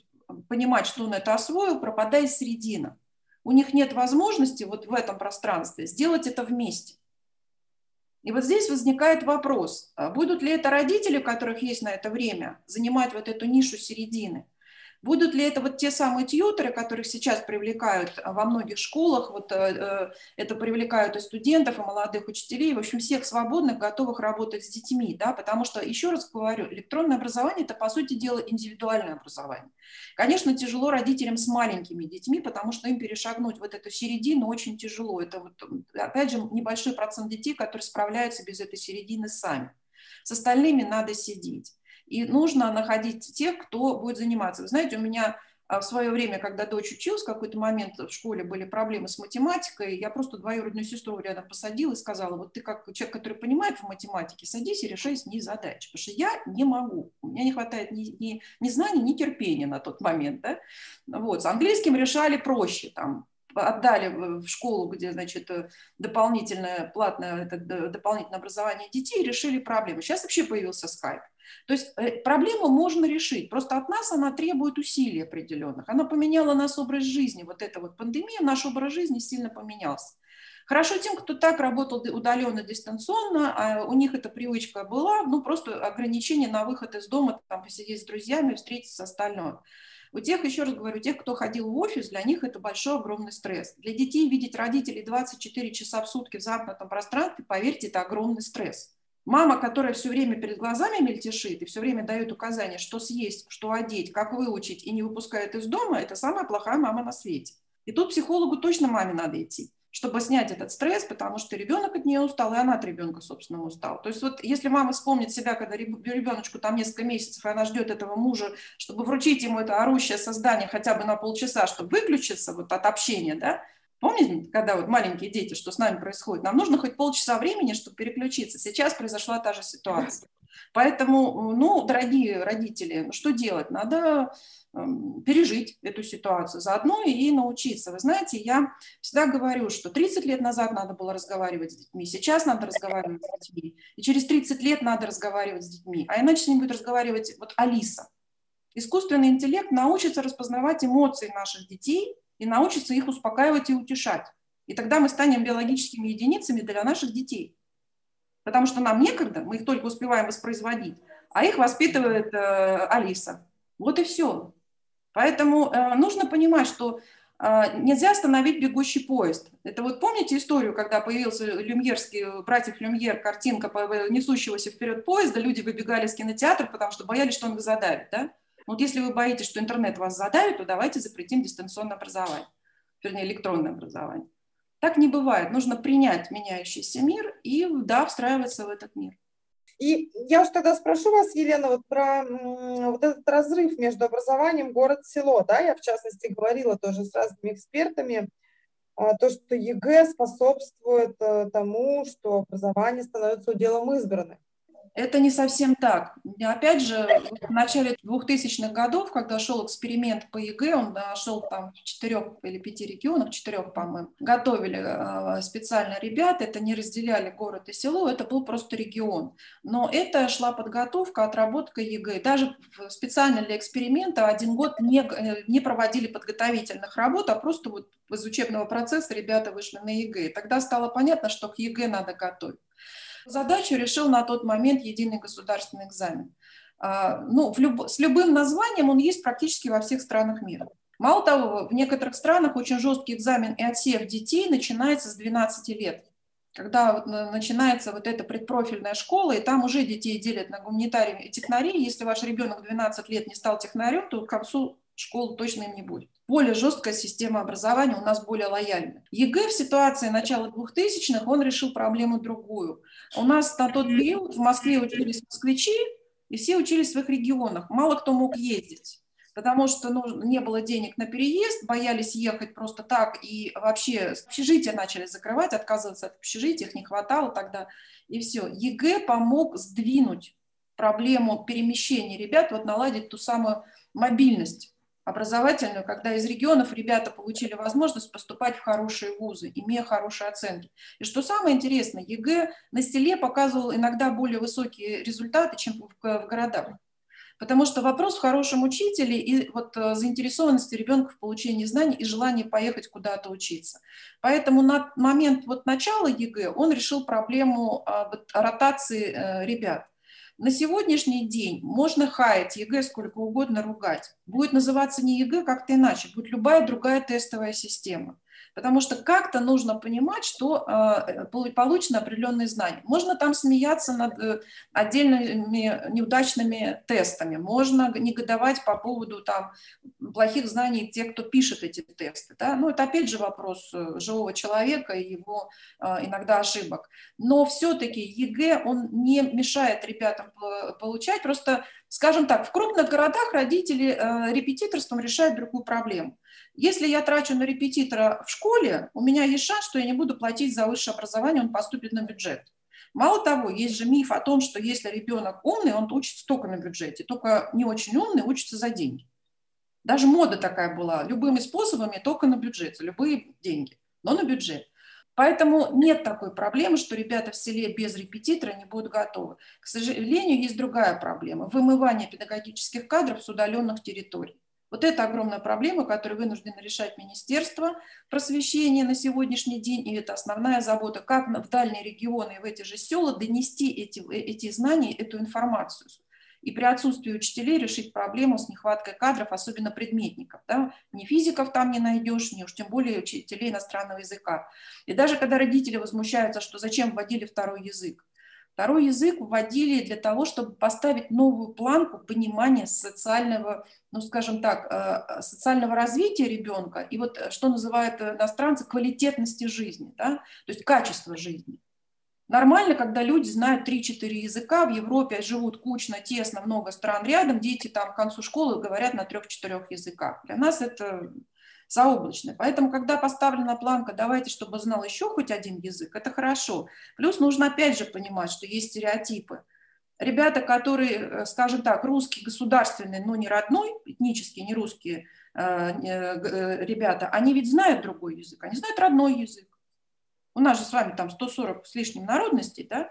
понимать, что он это освоил, пропадает середина. У них нет возможности вот в этом пространстве сделать это вместе. И вот здесь возникает вопрос, а будут ли это родители, у которых есть на это время, занимать вот эту нишу середины, Будут ли это вот те самые тьютеры, которых сейчас привлекают а, во многих школах, вот э, э, это привлекают и студентов, и молодых учителей, в общем, всех свободных, готовых работать с детьми, да, потому что, еще раз говорю, электронное образование – это, по сути дела, индивидуальное образование. Конечно, тяжело родителям с маленькими детьми, потому что им перешагнуть вот эту середину очень тяжело. Это вот, опять же, небольшой процент детей, которые справляются без этой середины сами. С остальными надо сидеть. И нужно находить тех, кто будет заниматься. Вы знаете, у меня а, в свое время, когда дочь училась, в какой-то момент в школе были проблемы с математикой, я просто двоюродную сестру рядом посадила и сказала, вот ты как человек, который понимает в математике, садись и решай с ней задачи, потому что я не могу, у меня не хватает ни, ни, ни знаний, ни терпения на тот момент. Да? Вот. С английским решали проще, там, отдали в школу, где, значит, э, дополнительное, платное это, дополнительное образование детей, решили проблему. Сейчас вообще появился скайп. То есть э, проблему можно решить, просто от нас она требует усилий определенных. Она поменяла наш образ жизни, вот эта вот пандемия, наш образ жизни сильно поменялся. Хорошо тем, кто так работал удаленно, дистанционно, а у них эта привычка была, ну просто ограничение на выход из дома, там посидеть с друзьями, встретиться с остальным. У тех, еще раз говорю, тех, кто ходил в офис, для них это большой огромный стресс. Для детей видеть родителей 24 часа в сутки в замкнутом пространстве, поверьте, это огромный стресс. Мама, которая все время перед глазами мельтешит и все время дает указания, что съесть, что одеть, как выучить и не выпускает из дома, это самая плохая мама на свете. И тут психологу точно маме надо идти чтобы снять этот стресс, потому что ребенок от нее устал, и она от ребенка, собственно, устала. То есть вот если мама вспомнит себя, когда ребеночку там несколько месяцев, и она ждет этого мужа, чтобы вручить ему это орущее создание хотя бы на полчаса, чтобы выключиться вот от общения, да, Помните, когда вот маленькие дети, что с нами происходит? Нам нужно хоть полчаса времени, чтобы переключиться. Сейчас произошла та же ситуация. Поэтому, ну, дорогие родители, что делать? Надо пережить эту ситуацию заодно и научиться. Вы знаете, я всегда говорю, что 30 лет назад надо было разговаривать с детьми, сейчас надо разговаривать с детьми, и через 30 лет надо разговаривать с детьми, а иначе не будет разговаривать вот Алиса. Искусственный интеллект научится распознавать эмоции наших детей и научится их успокаивать и утешать. И тогда мы станем биологическими единицами для наших детей. Потому что нам некогда, мы их только успеваем воспроизводить, а их воспитывает э, Алиса. Вот и все. Поэтому э, нужно понимать, что э, нельзя остановить бегущий поезд. Это вот помните историю, когда появился люмьерский, братьев Люмьер, картинка несущегося вперед поезда, люди выбегали из кинотеатра, потому что боялись, что он их задавит, да? Вот если вы боитесь, что интернет вас задавит, то давайте запретим дистанционное образование, вернее, электронное образование. Так не бывает. Нужно принять меняющийся мир и, да, встраиваться в этот мир. И я уж тогда спрошу вас, Елена, вот про вот этот разрыв между образованием город-село. Да? Я, в частности, говорила тоже с разными экспертами, а, то, что ЕГЭ способствует э, тому, что образование становится уделом избранных. Это не совсем так. Опять же, в начале 2000-х годов, когда шел эксперимент по ЕГЭ, он шел там в четырех или пяти регионах, четырех, по-моему, готовили э, специально ребят, это не разделяли город и село, это был просто регион. Но это шла подготовка, отработка ЕГЭ. Даже специально для эксперимента один год не, не проводили подготовительных работ, а просто вот из учебного процесса ребята вышли на ЕГЭ. Тогда стало понятно, что к ЕГЭ надо готовить. Задачу решил на тот момент единый государственный экзамен. А, ну, в люб... С любым названием он есть практически во всех странах мира. Мало того, в некоторых странах очень жесткий экзамен и отсев детей начинается с 12 лет, когда вот начинается вот эта предпрофильная школа, и там уже детей делят на гуманитариев и технарей. Если ваш ребенок 12 лет не стал технарем, то к концу школы точно им не будет. Более жесткая система образования у нас более лояльна. ЕГЭ в ситуации начала 2000-х, он решил проблему другую. У нас на тот период в Москве учились москвичи, и все учились в своих регионах. Мало кто мог ездить потому что ну, не было денег на переезд, боялись ехать просто так, и вообще общежития начали закрывать, отказываться от общежития, их не хватало тогда, и все. ЕГЭ помог сдвинуть проблему перемещения ребят, вот наладить ту самую мобильность образовательную, когда из регионов ребята получили возможность поступать в хорошие вузы, имея хорошие оценки. И что самое интересное, ЕГЭ на селе показывал иногда более высокие результаты, чем в, городах. Потому что вопрос в хорошем учителе и вот э, заинтересованности ребенка в получении знаний и желании поехать куда-то учиться. Поэтому на момент вот начала ЕГЭ он решил проблему а, ротации э, ребят. На сегодняшний день можно хаять ЕГЭ сколько угодно ругать. Будет называться не ЕГЭ как-то иначе, будет любая другая тестовая система. Потому что как-то нужно понимать, что э, получены определенные знания. Можно там смеяться над э, отдельными неудачными тестами, можно негодовать по поводу там, плохих знаний тех, кто пишет эти тесты. Да? Ну, это опять же вопрос э, живого человека и его иногда ошибок. Но все-таки ЕГЭ, он не мешает ребятам получать. Просто, скажем так, в крупных городах родители репетиторством решают другую проблему если я трачу на репетитора в школе, у меня есть шанс, что я не буду платить за высшее образование, он поступит на бюджет. Мало того, есть же миф о том, что если ребенок умный, он учится только на бюджете, только не очень умный учится за деньги. Даже мода такая была, любыми способами, только на бюджет, любые деньги, но на бюджет. Поэтому нет такой проблемы, что ребята в селе без репетитора не будут готовы. К сожалению, есть другая проблема – вымывание педагогических кадров с удаленных территорий. Вот это огромная проблема, которую вынуждено решать Министерство просвещения на сегодняшний день, и это основная забота, как в дальние регионы и в эти же села донести эти, эти знания, эту информацию. И при отсутствии учителей решить проблему с нехваткой кадров, особенно предметников. Да? Ни физиков там не найдешь, ни уж тем более учителей иностранного языка. И даже когда родители возмущаются, что зачем вводили второй язык, Второй язык вводили для того, чтобы поставить новую планку понимания социального, ну, скажем так, э, социального развития ребенка и вот, э, что называют иностранцы, квалитетности жизни, да? то есть качество жизни. Нормально, когда люди знают 3-4 языка, в Европе живут кучно, тесно, много стран рядом, дети там к концу школы говорят на 3-4 языках. Для нас это заоблачное. Поэтому, когда поставлена планка, давайте, чтобы знал еще хоть один язык, это хорошо. Плюс нужно опять же понимать, что есть стереотипы. ребята, которые, э, скажем так, русский государственный, но не родной, этнические, не русские ребята, они ведь знают другой язык, они знают родной язык. У нас же с вами там 140 с лишним народностей, да?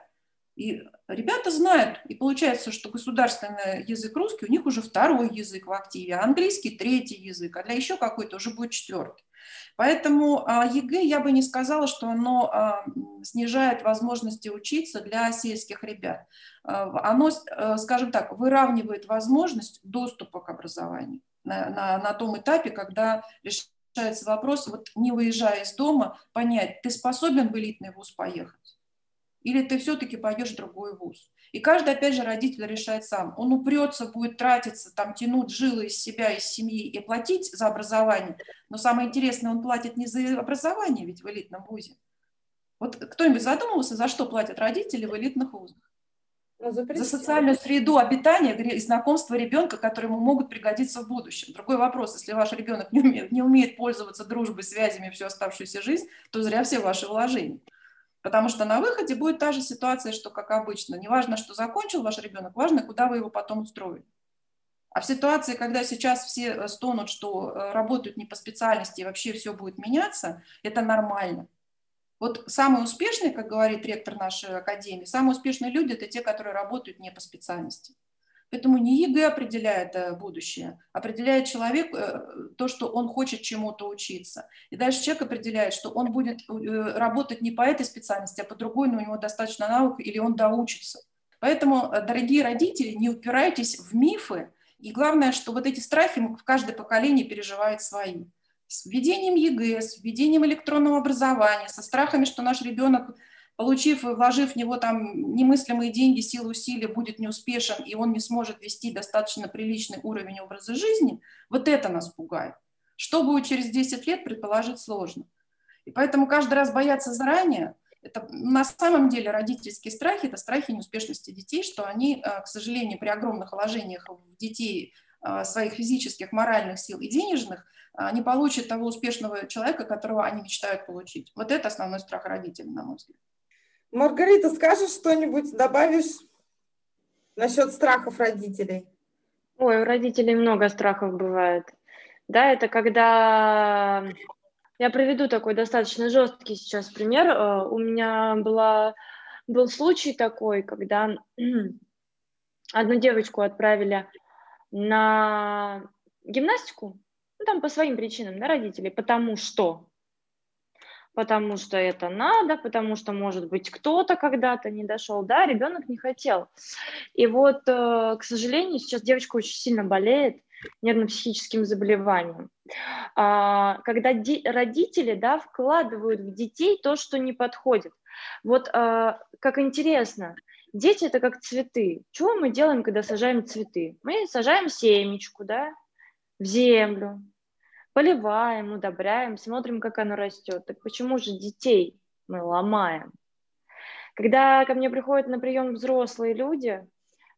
И ребята знают, и получается, что государственный язык русский у них уже второй язык в активе, а английский третий язык, а для еще какой-то уже будет четвертый. Поэтому а, ЕГЭ я бы не сказала, что оно а, снижает возможности учиться для сельских ребят. А, оно, скажем так, выравнивает возможность доступа к образованию на, на, на том этапе, когда решается вопрос, вот не выезжая из дома, понять, ты способен в элитный вуз поехать? Или ты все-таки пойдешь в другой вуз. И каждый, опять же, родитель решает сам. Он упрется, будет тратиться, там, тянуть жилы из себя, из семьи и платить за образование. Но самое интересное, он платит не за образование ведь в элитном вузе. Вот кто-нибудь задумывался, за что платят родители в элитных вузах? Ну, за, за социальную среду обитания и знакомство ребенка, которые ему могут пригодиться в будущем. Другой вопрос, если ваш ребенок не умеет, не умеет пользоваться дружбой, связями всю оставшуюся жизнь, то зря все ваши вложения. Потому что на выходе будет та же ситуация, что как обычно. Не важно, что закончил ваш ребенок, важно, куда вы его потом устроили. А в ситуации, когда сейчас все э, стонут, что э, работают не по специальности и вообще все будет меняться, это нормально. Вот самые успешные, как говорит ректор нашей академии, самые успешные люди – это те, которые работают не по специальности. Поэтому не ЕГЭ определяет э, будущее, определяет человек э, то, что он хочет чему-то учиться. И дальше человек определяет, что он будет э, работать не по этой специальности, а по другой, но у него достаточно навыков, или он доучится. Поэтому, дорогие родители, не упирайтесь в мифы. И главное, что вот эти страхи в каждое поколение переживает свои. С введением ЕГЭ, с введением электронного образования, со страхами, что наш ребенок получив, вложив в него там немыслимые деньги, силы, усилия, будет неуспешен, и он не сможет вести достаточно приличный уровень образа жизни, вот это нас пугает. Что будет через 10 лет, предположить сложно. И поэтому каждый раз бояться заранее, это на самом деле родительские страхи, это страхи неуспешности детей, что они, э, к сожалению, при огромных вложениях в детей э, своих физических, моральных сил и денежных, э, не получат того успешного человека, которого они мечтают получить. Вот это основной страх родителей, на мой взгляд. Маргарита, скажешь что-нибудь, добавишь насчет страхов родителей? Ой, у родителей много страхов бывает. Да, это когда... Я проведу такой достаточно жесткий сейчас пример. Э, у меня была, был случай такой, когда одну девочку отправили на гимнастику, ну, там по своим причинам, да, родителей, потому что потому что это надо, потому что, может быть, кто-то когда-то не дошел, да, ребенок не хотел. И вот, э, к сожалению, сейчас девочка очень сильно болеет нервно-психическим заболеванием. А, когда родители, да, вкладывают в детей то, что не подходит. Вот э, как интересно, дети это как цветы. Чего мы делаем, когда сажаем цветы? Мы сажаем семечку, да, в землю, поливаем, удобряем, смотрим, как оно растет. Так почему же детей мы ломаем? Когда ко мне приходят на прием взрослые люди,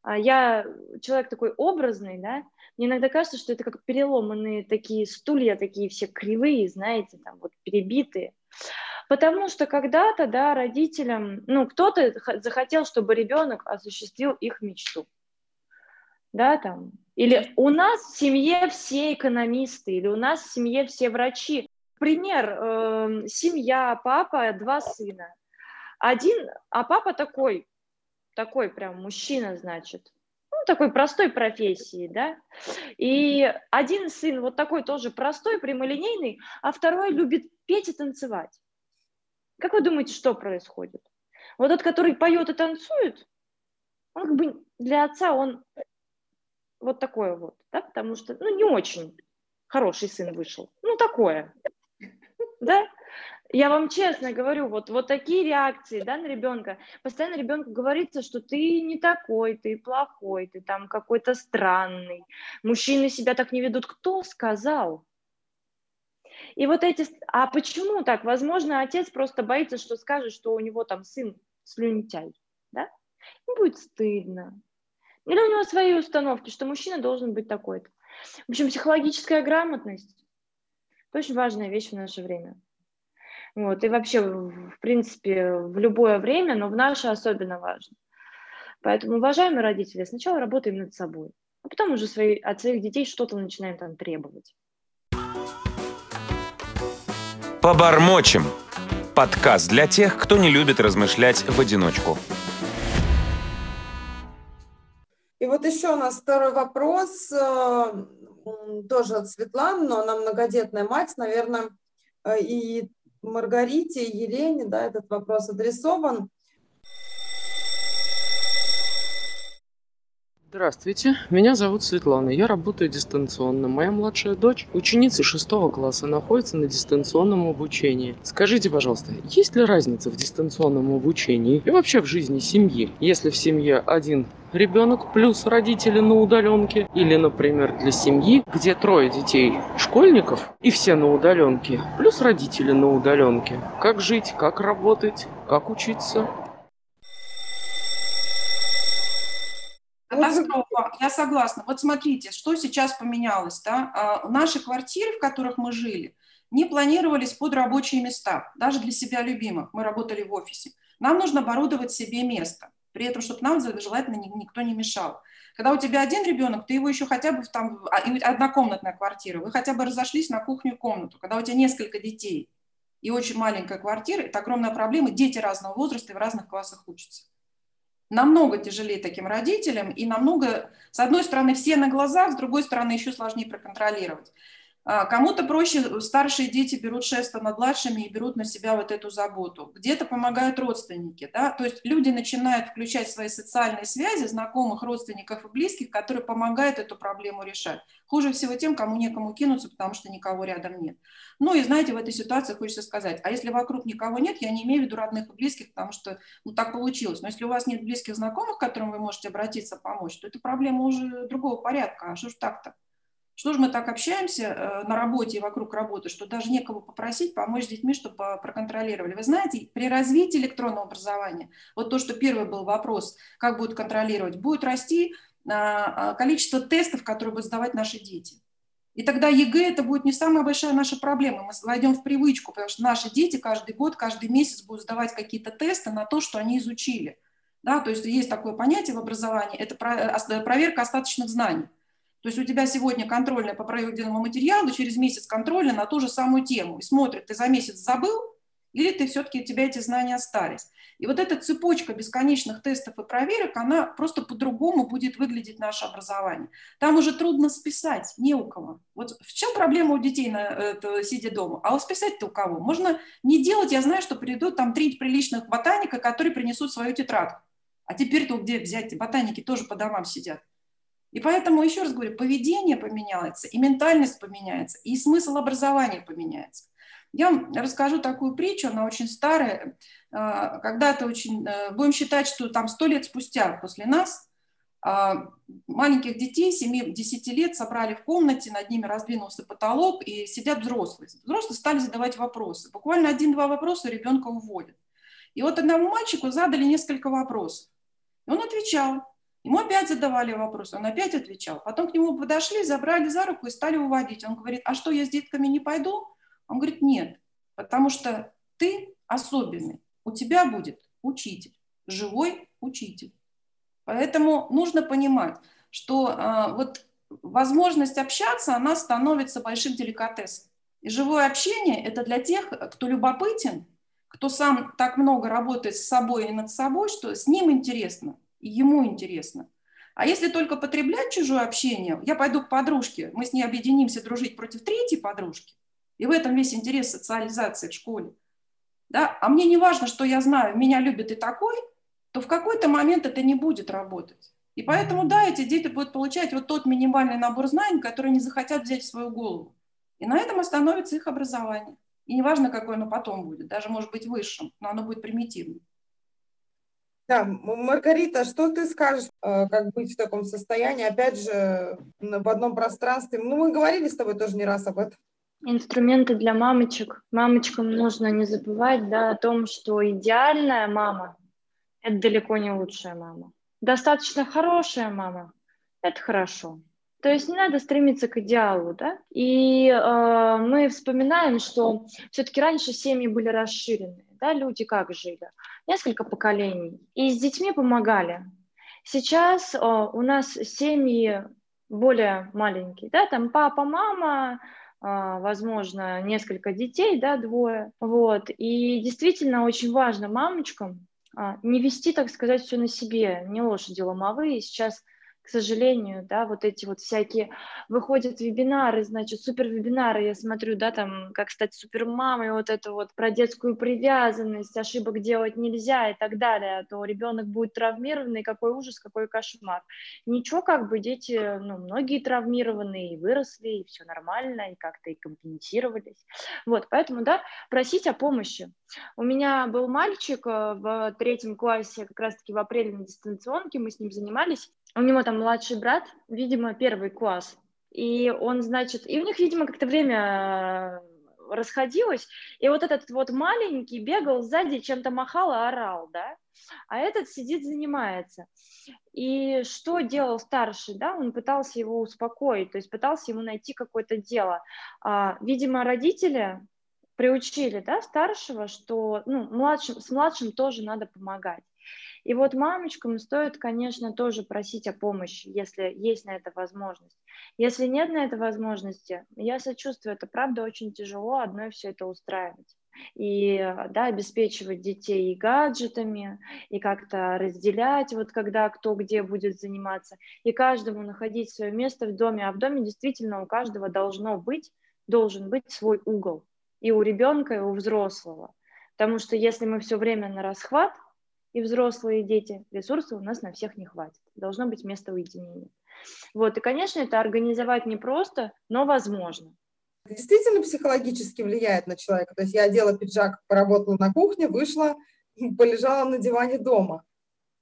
а, я человек такой образный, да, мне иногда кажется, что это как переломанные такие стулья, такие все кривые, знаете, там вот перебитые. Потому что когда-то, да, родителям, ну, кто-то захотел, чтобы ребенок осуществил их мечту. Да, там, или у нас в семье все экономисты, или у нас в семье все врачи. Пример, э, семья, папа, два сына. Один, а папа такой, такой прям мужчина, значит, ну, такой простой профессии, да. И один сын вот такой тоже простой, прямолинейный, а второй любит петь и танцевать. Как вы думаете, что происходит? Вот тот, который поет и танцует, он как бы для отца он вот такое вот, да, потому что, ну, не очень хороший сын вышел, ну, такое, да, я вам честно говорю, вот, вот такие реакции, да, на ребенка, постоянно ребенку говорится, что ты не такой, ты плохой, ты там какой-то странный, мужчины себя так не ведут, кто сказал? И вот эти, а почему так? Возможно, отец просто боится, что скажет, что у него там сын слюнтяй, да? Ему будет стыдно, или у него свои установки, что мужчина должен быть такой-то. В общем, психологическая грамотность – это очень важная вещь в наше время. Вот, и вообще, в принципе, в любое время, но в наше особенно важно. Поэтому, уважаемые родители, сначала работаем над собой, а потом уже свои, от своих детей что-то начинаем там требовать. Побормочем. Подкаст для тех, кто не любит размышлять в одиночку. И вот еще у нас второй вопрос, э, тоже от Светланы, но она многодетная мать, наверное, э, и Маргарите, и Елене, да, этот вопрос адресован. Здравствуйте, меня зовут Светлана, я работаю дистанционно. Моя младшая дочь, ученица шестого класса, находится на дистанционном обучении. Скажите, пожалуйста, есть ли разница в дистанционном обучении и вообще в жизни семьи, если в семье один ребенок плюс родители на удаленке, или, например, для семьи, где трое детей школьников и все на удаленке, плюс родители на удаленке. Как жить, как работать, как учиться? Я согласна. Вот смотрите, что сейчас поменялось. Да? А, наши квартиры, в которых мы жили, не планировались под рабочие места, даже для себя любимых. Мы работали в офисе. Нам нужно оборудовать себе место, при этом, чтобы нам желательно никто не мешал. Когда у тебя один ребенок, ты его еще хотя бы там, а, однокомнатная квартира, вы хотя бы разошлись на кухню комнату. Когда у тебя несколько детей и очень маленькая квартира, это огромная проблема, дети разного возраста и в разных классах учатся намного тяжелее таким родителям и намного, с одной стороны, все на глазах, с другой стороны, еще сложнее проконтролировать. А, кому-то проще, старшие дети берут шество над младшими и берут на себя вот эту заботу. Где-то помогают родственники. Да? То есть люди начинают включать свои социальные связи, знакомых, родственников и близких, которые помогают эту проблему решать. Хуже всего тем, кому некому кинуться, потому что никого рядом нет. Ну и знаете, в этой ситуации хочется сказать, а если вокруг никого нет, я не имею в виду родных и близких, потому что ну, так получилось. Но если у вас нет близких знакомых, к которым вы можете обратиться, помочь, то это проблема уже другого порядка. А что ж так-то? Что же мы так общаемся э, на работе и вокруг работы, что даже некого попросить помочь с детьми, чтобы проконтролировали. Вы знаете, при развитии электронного образования, вот то, что первый был вопрос, как будут контролировать, будет расти а, а, количество тестов, которые будут сдавать наши дети. И тогда ЕГЭ это будет не самая большая наша проблема. Мы войдем в привычку, потому что наши дети каждый год, каждый месяц будут сдавать какие-то тесты на то, что они изучили. Да, то есть есть такое понятие в образовании, это проверка остаточных знаний. То есть у тебя сегодня контрольная по проведенному материалу, через месяц контрольная на ту же самую тему. И смотрит, ты за месяц забыл, или ты все-таки у тебя эти знания остались. И вот эта цепочка бесконечных тестов и проверок, она просто по-другому будет выглядеть наше образование. Там уже трудно списать, не у кого. Вот в чем проблема у детей, на, это, сидя дома? А списать-то у кого? Можно не делать, я знаю, что придут там три приличных ботаника, которые принесут свою тетрадку. А теперь-то где взять? Ботаники тоже по домам сидят. И поэтому, еще раз говорю, поведение поменяется, и ментальность поменяется, и смысл образования поменяется. Я вам расскажу такую притчу, она очень старая. А, когда-то очень, э, будем считать, что там сто лет спустя после нас а, маленьких детей 7-10 лет собрали в комнате, над ними раздвинулся потолок, и сидят взрослые. Взрослые стали задавать вопросы. Буквально один-два вопроса ребенка уводят. И вот одному мальчику задали несколько вопросов. И он отвечал. Ему опять задавали вопрос, он опять отвечал. Потом к нему подошли, забрали за руку и стали уводить. Он говорит, а что, я с детками не пойду? Он говорит, нет, потому что ты особенный. У тебя будет учитель, живой учитель. Поэтому нужно понимать, что э, вот возможность общаться, она становится большим деликатесом. И живое общение – это для тех, кто любопытен, кто сам так много работает с собой и над собой, что с ним интересно, ему интересно. А если только потреблять чужое общение, я пойду к подружке, мы с ней объединимся дружить против третьей подружки, и в этом весь интерес социализации в школе. Да? А мне не важно, что я знаю, меня любит и такой, то в какой-то момент это не будет работать. И поэтому, да, эти дети будут получать вот тот минимальный набор знаний, который они захотят взять в свою голову. И на этом остановится их образование. И неважно, какое оно потом будет, даже может быть высшим, но оно будет примитивным. Да, Маргарита, что ты скажешь, э, как быть в таком состоянии? Опять же, в одном пространстве. Ну, мы говорили с тобой тоже не раз об этом. Инструменты для мамочек. Мамочкам нужно не забывать да, о том, что идеальная мама – это далеко не лучшая мама. Достаточно хорошая мама – это хорошо. То есть не надо стремиться к идеалу, да? И э, мы вспоминаем, что все-таки раньше семьи были расширены, да, люди как жили? Несколько поколений. И с детьми помогали. Сейчас у нас семьи более маленькие, да, там папа, мама, а, возможно, несколько детей, да, двое, вот, и действительно очень важно мамочкам а, не вести, так сказать, все на себе, не лошади ломовые, сейчас к сожалению, да, вот эти вот всякие выходят вебинары, значит, супер вебинары, я смотрю, да, там, как стать супермамой, вот это вот про детскую привязанность, ошибок делать нельзя и так далее, а то ребенок будет травмированный, какой ужас, какой кошмар. Ничего, как бы дети, ну, многие травмированные и выросли, и все нормально, и как-то и компенсировались. Вот, поэтому, да, просить о помощи. У меня был мальчик э, в третьем классе, как раз-таки в апреле на дистанционке, мы с ним занимались, у него там младший брат, видимо, первый класс. И он, значит, и у них, видимо, как-то время э, расходилось, и вот этот вот маленький бегал сзади, чем-то махал и орал, да, а этот сидит, занимается. И что делал старший, да, он пытался его успокоить, то есть пытался ему найти какое-то дело. А, видимо, родители приучили, да, старшего, что, ну, младшим, с младшим тоже надо помогать. И вот мамочкам стоит, конечно, тоже просить о помощи, если есть на это возможность. Если нет на это возможности, я сочувствую, это правда очень тяжело одной все это устраивать и да, обеспечивать детей и гаджетами, и как-то разделять, вот когда кто где будет заниматься, и каждому находить свое место в доме, а в доме действительно у каждого должно быть, должен быть свой угол, и у ребенка, и у взрослого. Потому что если мы все время на расхват, и взрослые, и дети, ресурсов у нас на всех не хватит. Должно быть место уединения. Вот, и, конечно, это организовать непросто, но возможно. Действительно психологически влияет на человека. То есть я одела пиджак, поработала на кухне, вышла, полежала на диване дома.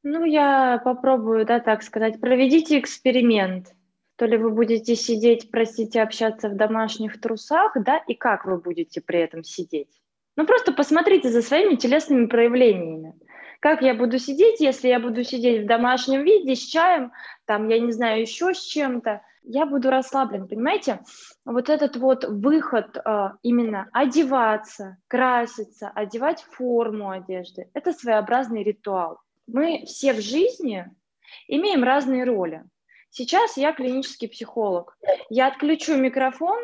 Ну, я попробую, да, так сказать. Проведите эксперимент. То ли вы будете сидеть, простите, общаться в домашних трусах, да, и как вы будете при этом сидеть? Ну, просто посмотрите за своими телесными проявлениями. Как я буду сидеть, если я буду сидеть в домашнем виде с чаем, там, я не знаю, еще с чем-то, я буду расслаблен, понимаете? Вот этот вот выход а, именно одеваться, краситься, одевать форму одежды, это своеобразный ритуал. Мы все в жизни имеем разные роли. Сейчас я клинический психолог. Я отключу микрофон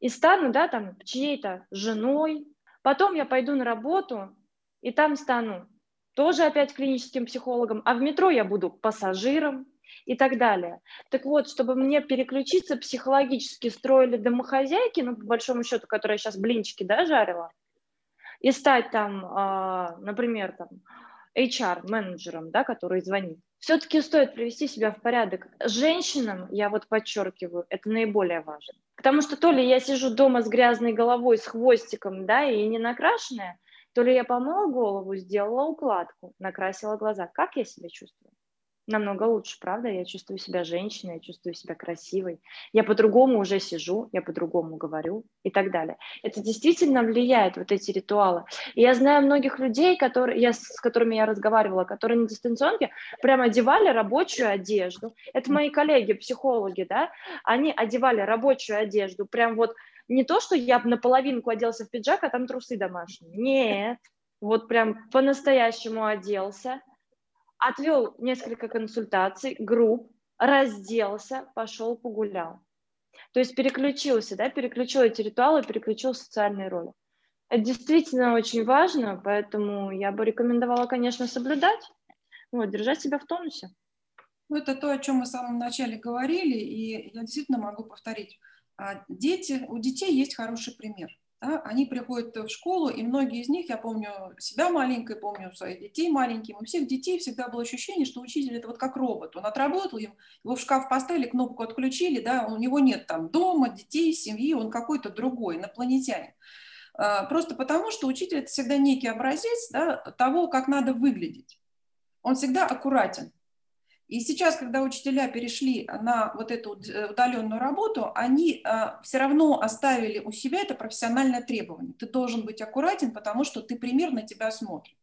и стану, да, там, чьей-то женой. Потом я пойду на работу и там стану тоже опять клиническим психологом, а в метро я буду пассажиром и так далее. Так вот, чтобы мне переключиться психологически, строили домохозяйки, ну, по большому счету, которая сейчас блинчики, да, жарила, и стать там, э, например, там, HR-менеджером, да, который звонит, все-таки стоит привести себя в порядок. Женщинам, я вот подчеркиваю, это наиболее важно. Потому что то ли я сижу дома с грязной головой, с хвостиком, да, и не накрашенная, то ли я помыла голову, сделала укладку, накрасила глаза. Как я себя чувствую? Намного лучше, правда? Я чувствую себя женщиной, я чувствую себя красивой. Я по-другому уже сижу, я по-другому говорю и так далее. Это действительно влияет, вот эти ритуалы. И я знаю многих людей, которые, я, с которыми я разговаривала, которые на дистанционке прям одевали рабочую одежду. Это мои коллеги, психологи, да? Они одевали рабочую одежду, прям вот не то, что я наполовинку оделся в пиджак, а там трусы домашние. Нет, вот прям по-настоящему оделся, отвел несколько консультаций, групп, разделся, пошел погулял. То есть переключился, да, переключил эти ритуалы, переключил социальные роли. Это действительно очень важно, поэтому я бы рекомендовала, конечно, соблюдать, вот, держать себя в тонусе. Ну, это то, о чем мы в самом начале говорили, и я действительно могу повторить. А дети, у детей есть хороший пример. Да? Они приходят в школу, и многие из них, я помню себя маленькой, помню своих детей маленьких, у всех детей всегда было ощущение, что учитель это вот как робот. Он отработал, его в шкаф поставили, кнопку отключили, да, у него нет там дома, детей, семьи, он какой-то другой, инопланетянин. А, просто потому, что учитель это всегда некий образец да, того, как надо выглядеть. Он всегда аккуратен. И сейчас, когда учителя перешли на вот эту удаленную работу, они э, все равно оставили у себя это профессиональное требование. Ты должен быть аккуратен, потому что ты пример на тебя смотрит.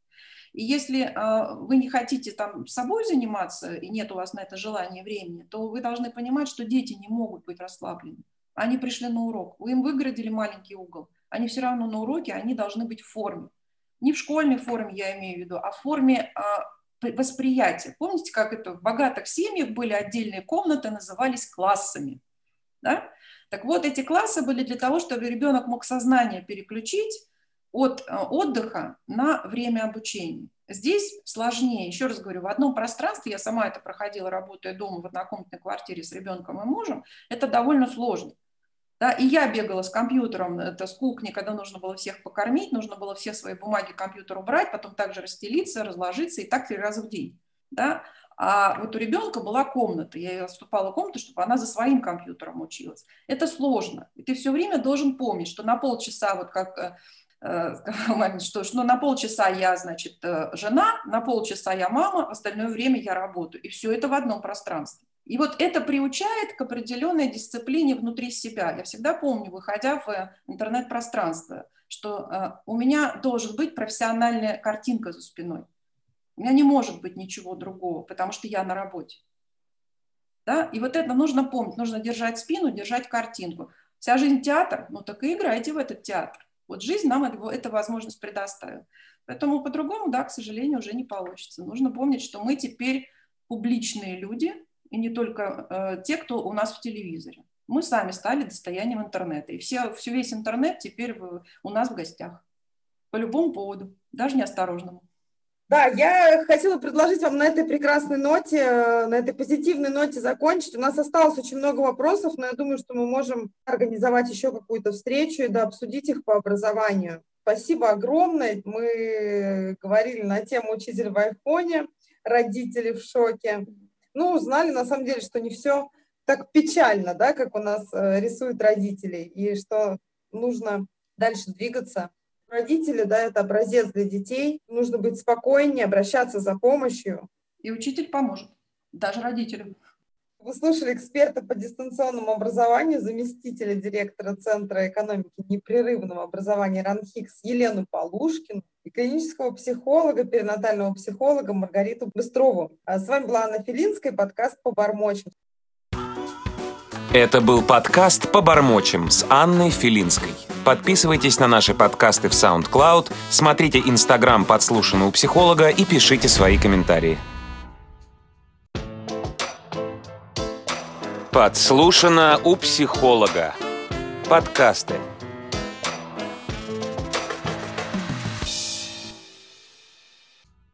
И если э, вы не хотите там собой заниматься, и нет у вас на это желания времени, то вы должны понимать, что дети не могут быть расслаблены. Они пришли на урок, вы им выгородили маленький угол, они все равно на уроке, они должны быть в форме. Не в школьной форме, я имею в виду, а в форме э, восприятие. Помните, как это в богатых семьях были отдельные комнаты, назывались классами. Да? Так вот, эти классы были для того, чтобы ребенок мог сознание переключить от э, отдыха на время обучения. Здесь сложнее. Еще раз говорю, в одном пространстве, я сама это проходила, работая дома в однокомнатной квартире с ребенком и мужем, это довольно сложно. Да, и я бегала с компьютером, это с кухни, когда нужно было всех покормить, нужно было все свои бумаги к компьютеру брать, потом также расстелиться, разложиться, и так три раза в день. Да? А вот у ребенка была комната, я ее отступала комнату, чтобы она за своим компьютером училась. Это сложно. И ты все время должен помнить, что на полчаса, вот как э, э маме, что, что на полчаса я, значит, э, жена, на полчаса я мама, остальное время я работаю. И все это в одном пространстве. И вот это приучает к определенной дисциплине внутри себя. Я всегда помню, выходя в интернет-пространство, что э, у меня должен быть профессиональная картинка за спиной. У меня не может быть ничего другого, потому что я на работе. Да? И вот это нужно помнить, нужно держать спину, держать картинку. Вся жизнь театр, ну так и играйте в этот театр. Вот жизнь нам эту возможность предоставила. Поэтому по-другому, да, к сожалению, уже не получится. Нужно помнить, что мы теперь публичные люди, и не только э, те, кто у нас в телевизоре. Мы сами стали достоянием интернета. И все, все весь интернет теперь у нас в гостях. По любому поводу, даже неосторожному. Да, я хотела предложить вам на этой прекрасной ноте, э, на этой позитивной ноте закончить. У нас осталось очень много вопросов, но я думаю, что мы можем организовать еще какую-то встречу и да, обсудить их по образованию. Спасибо огромное. Мы говорили на тему «Учитель в айфоне», родители в шоке ну, узнали на самом деле, что не все так печально, да, как у нас э, рисуют родители, и что нужно дальше двигаться. Родители, да, это образец для детей. Нужно быть спокойнее, обращаться за помощью. И учитель поможет, даже родителям. Вы слушали эксперта по дистанционному образованию, заместителя директора Центра экономики непрерывного образования РАНХИКС Елену Полушкину и клинического психолога, перинатального психолога Маргариту Быстрову. А с вами была Анна Филинская, подкаст «По бормочем». Это был подкаст «По бормочем» с Анной Филинской. Подписывайтесь на наши подкасты в SoundCloud, смотрите Инстаграм подслушанного психолога и пишите свои комментарии. Подслушано у психолога. Подкасты.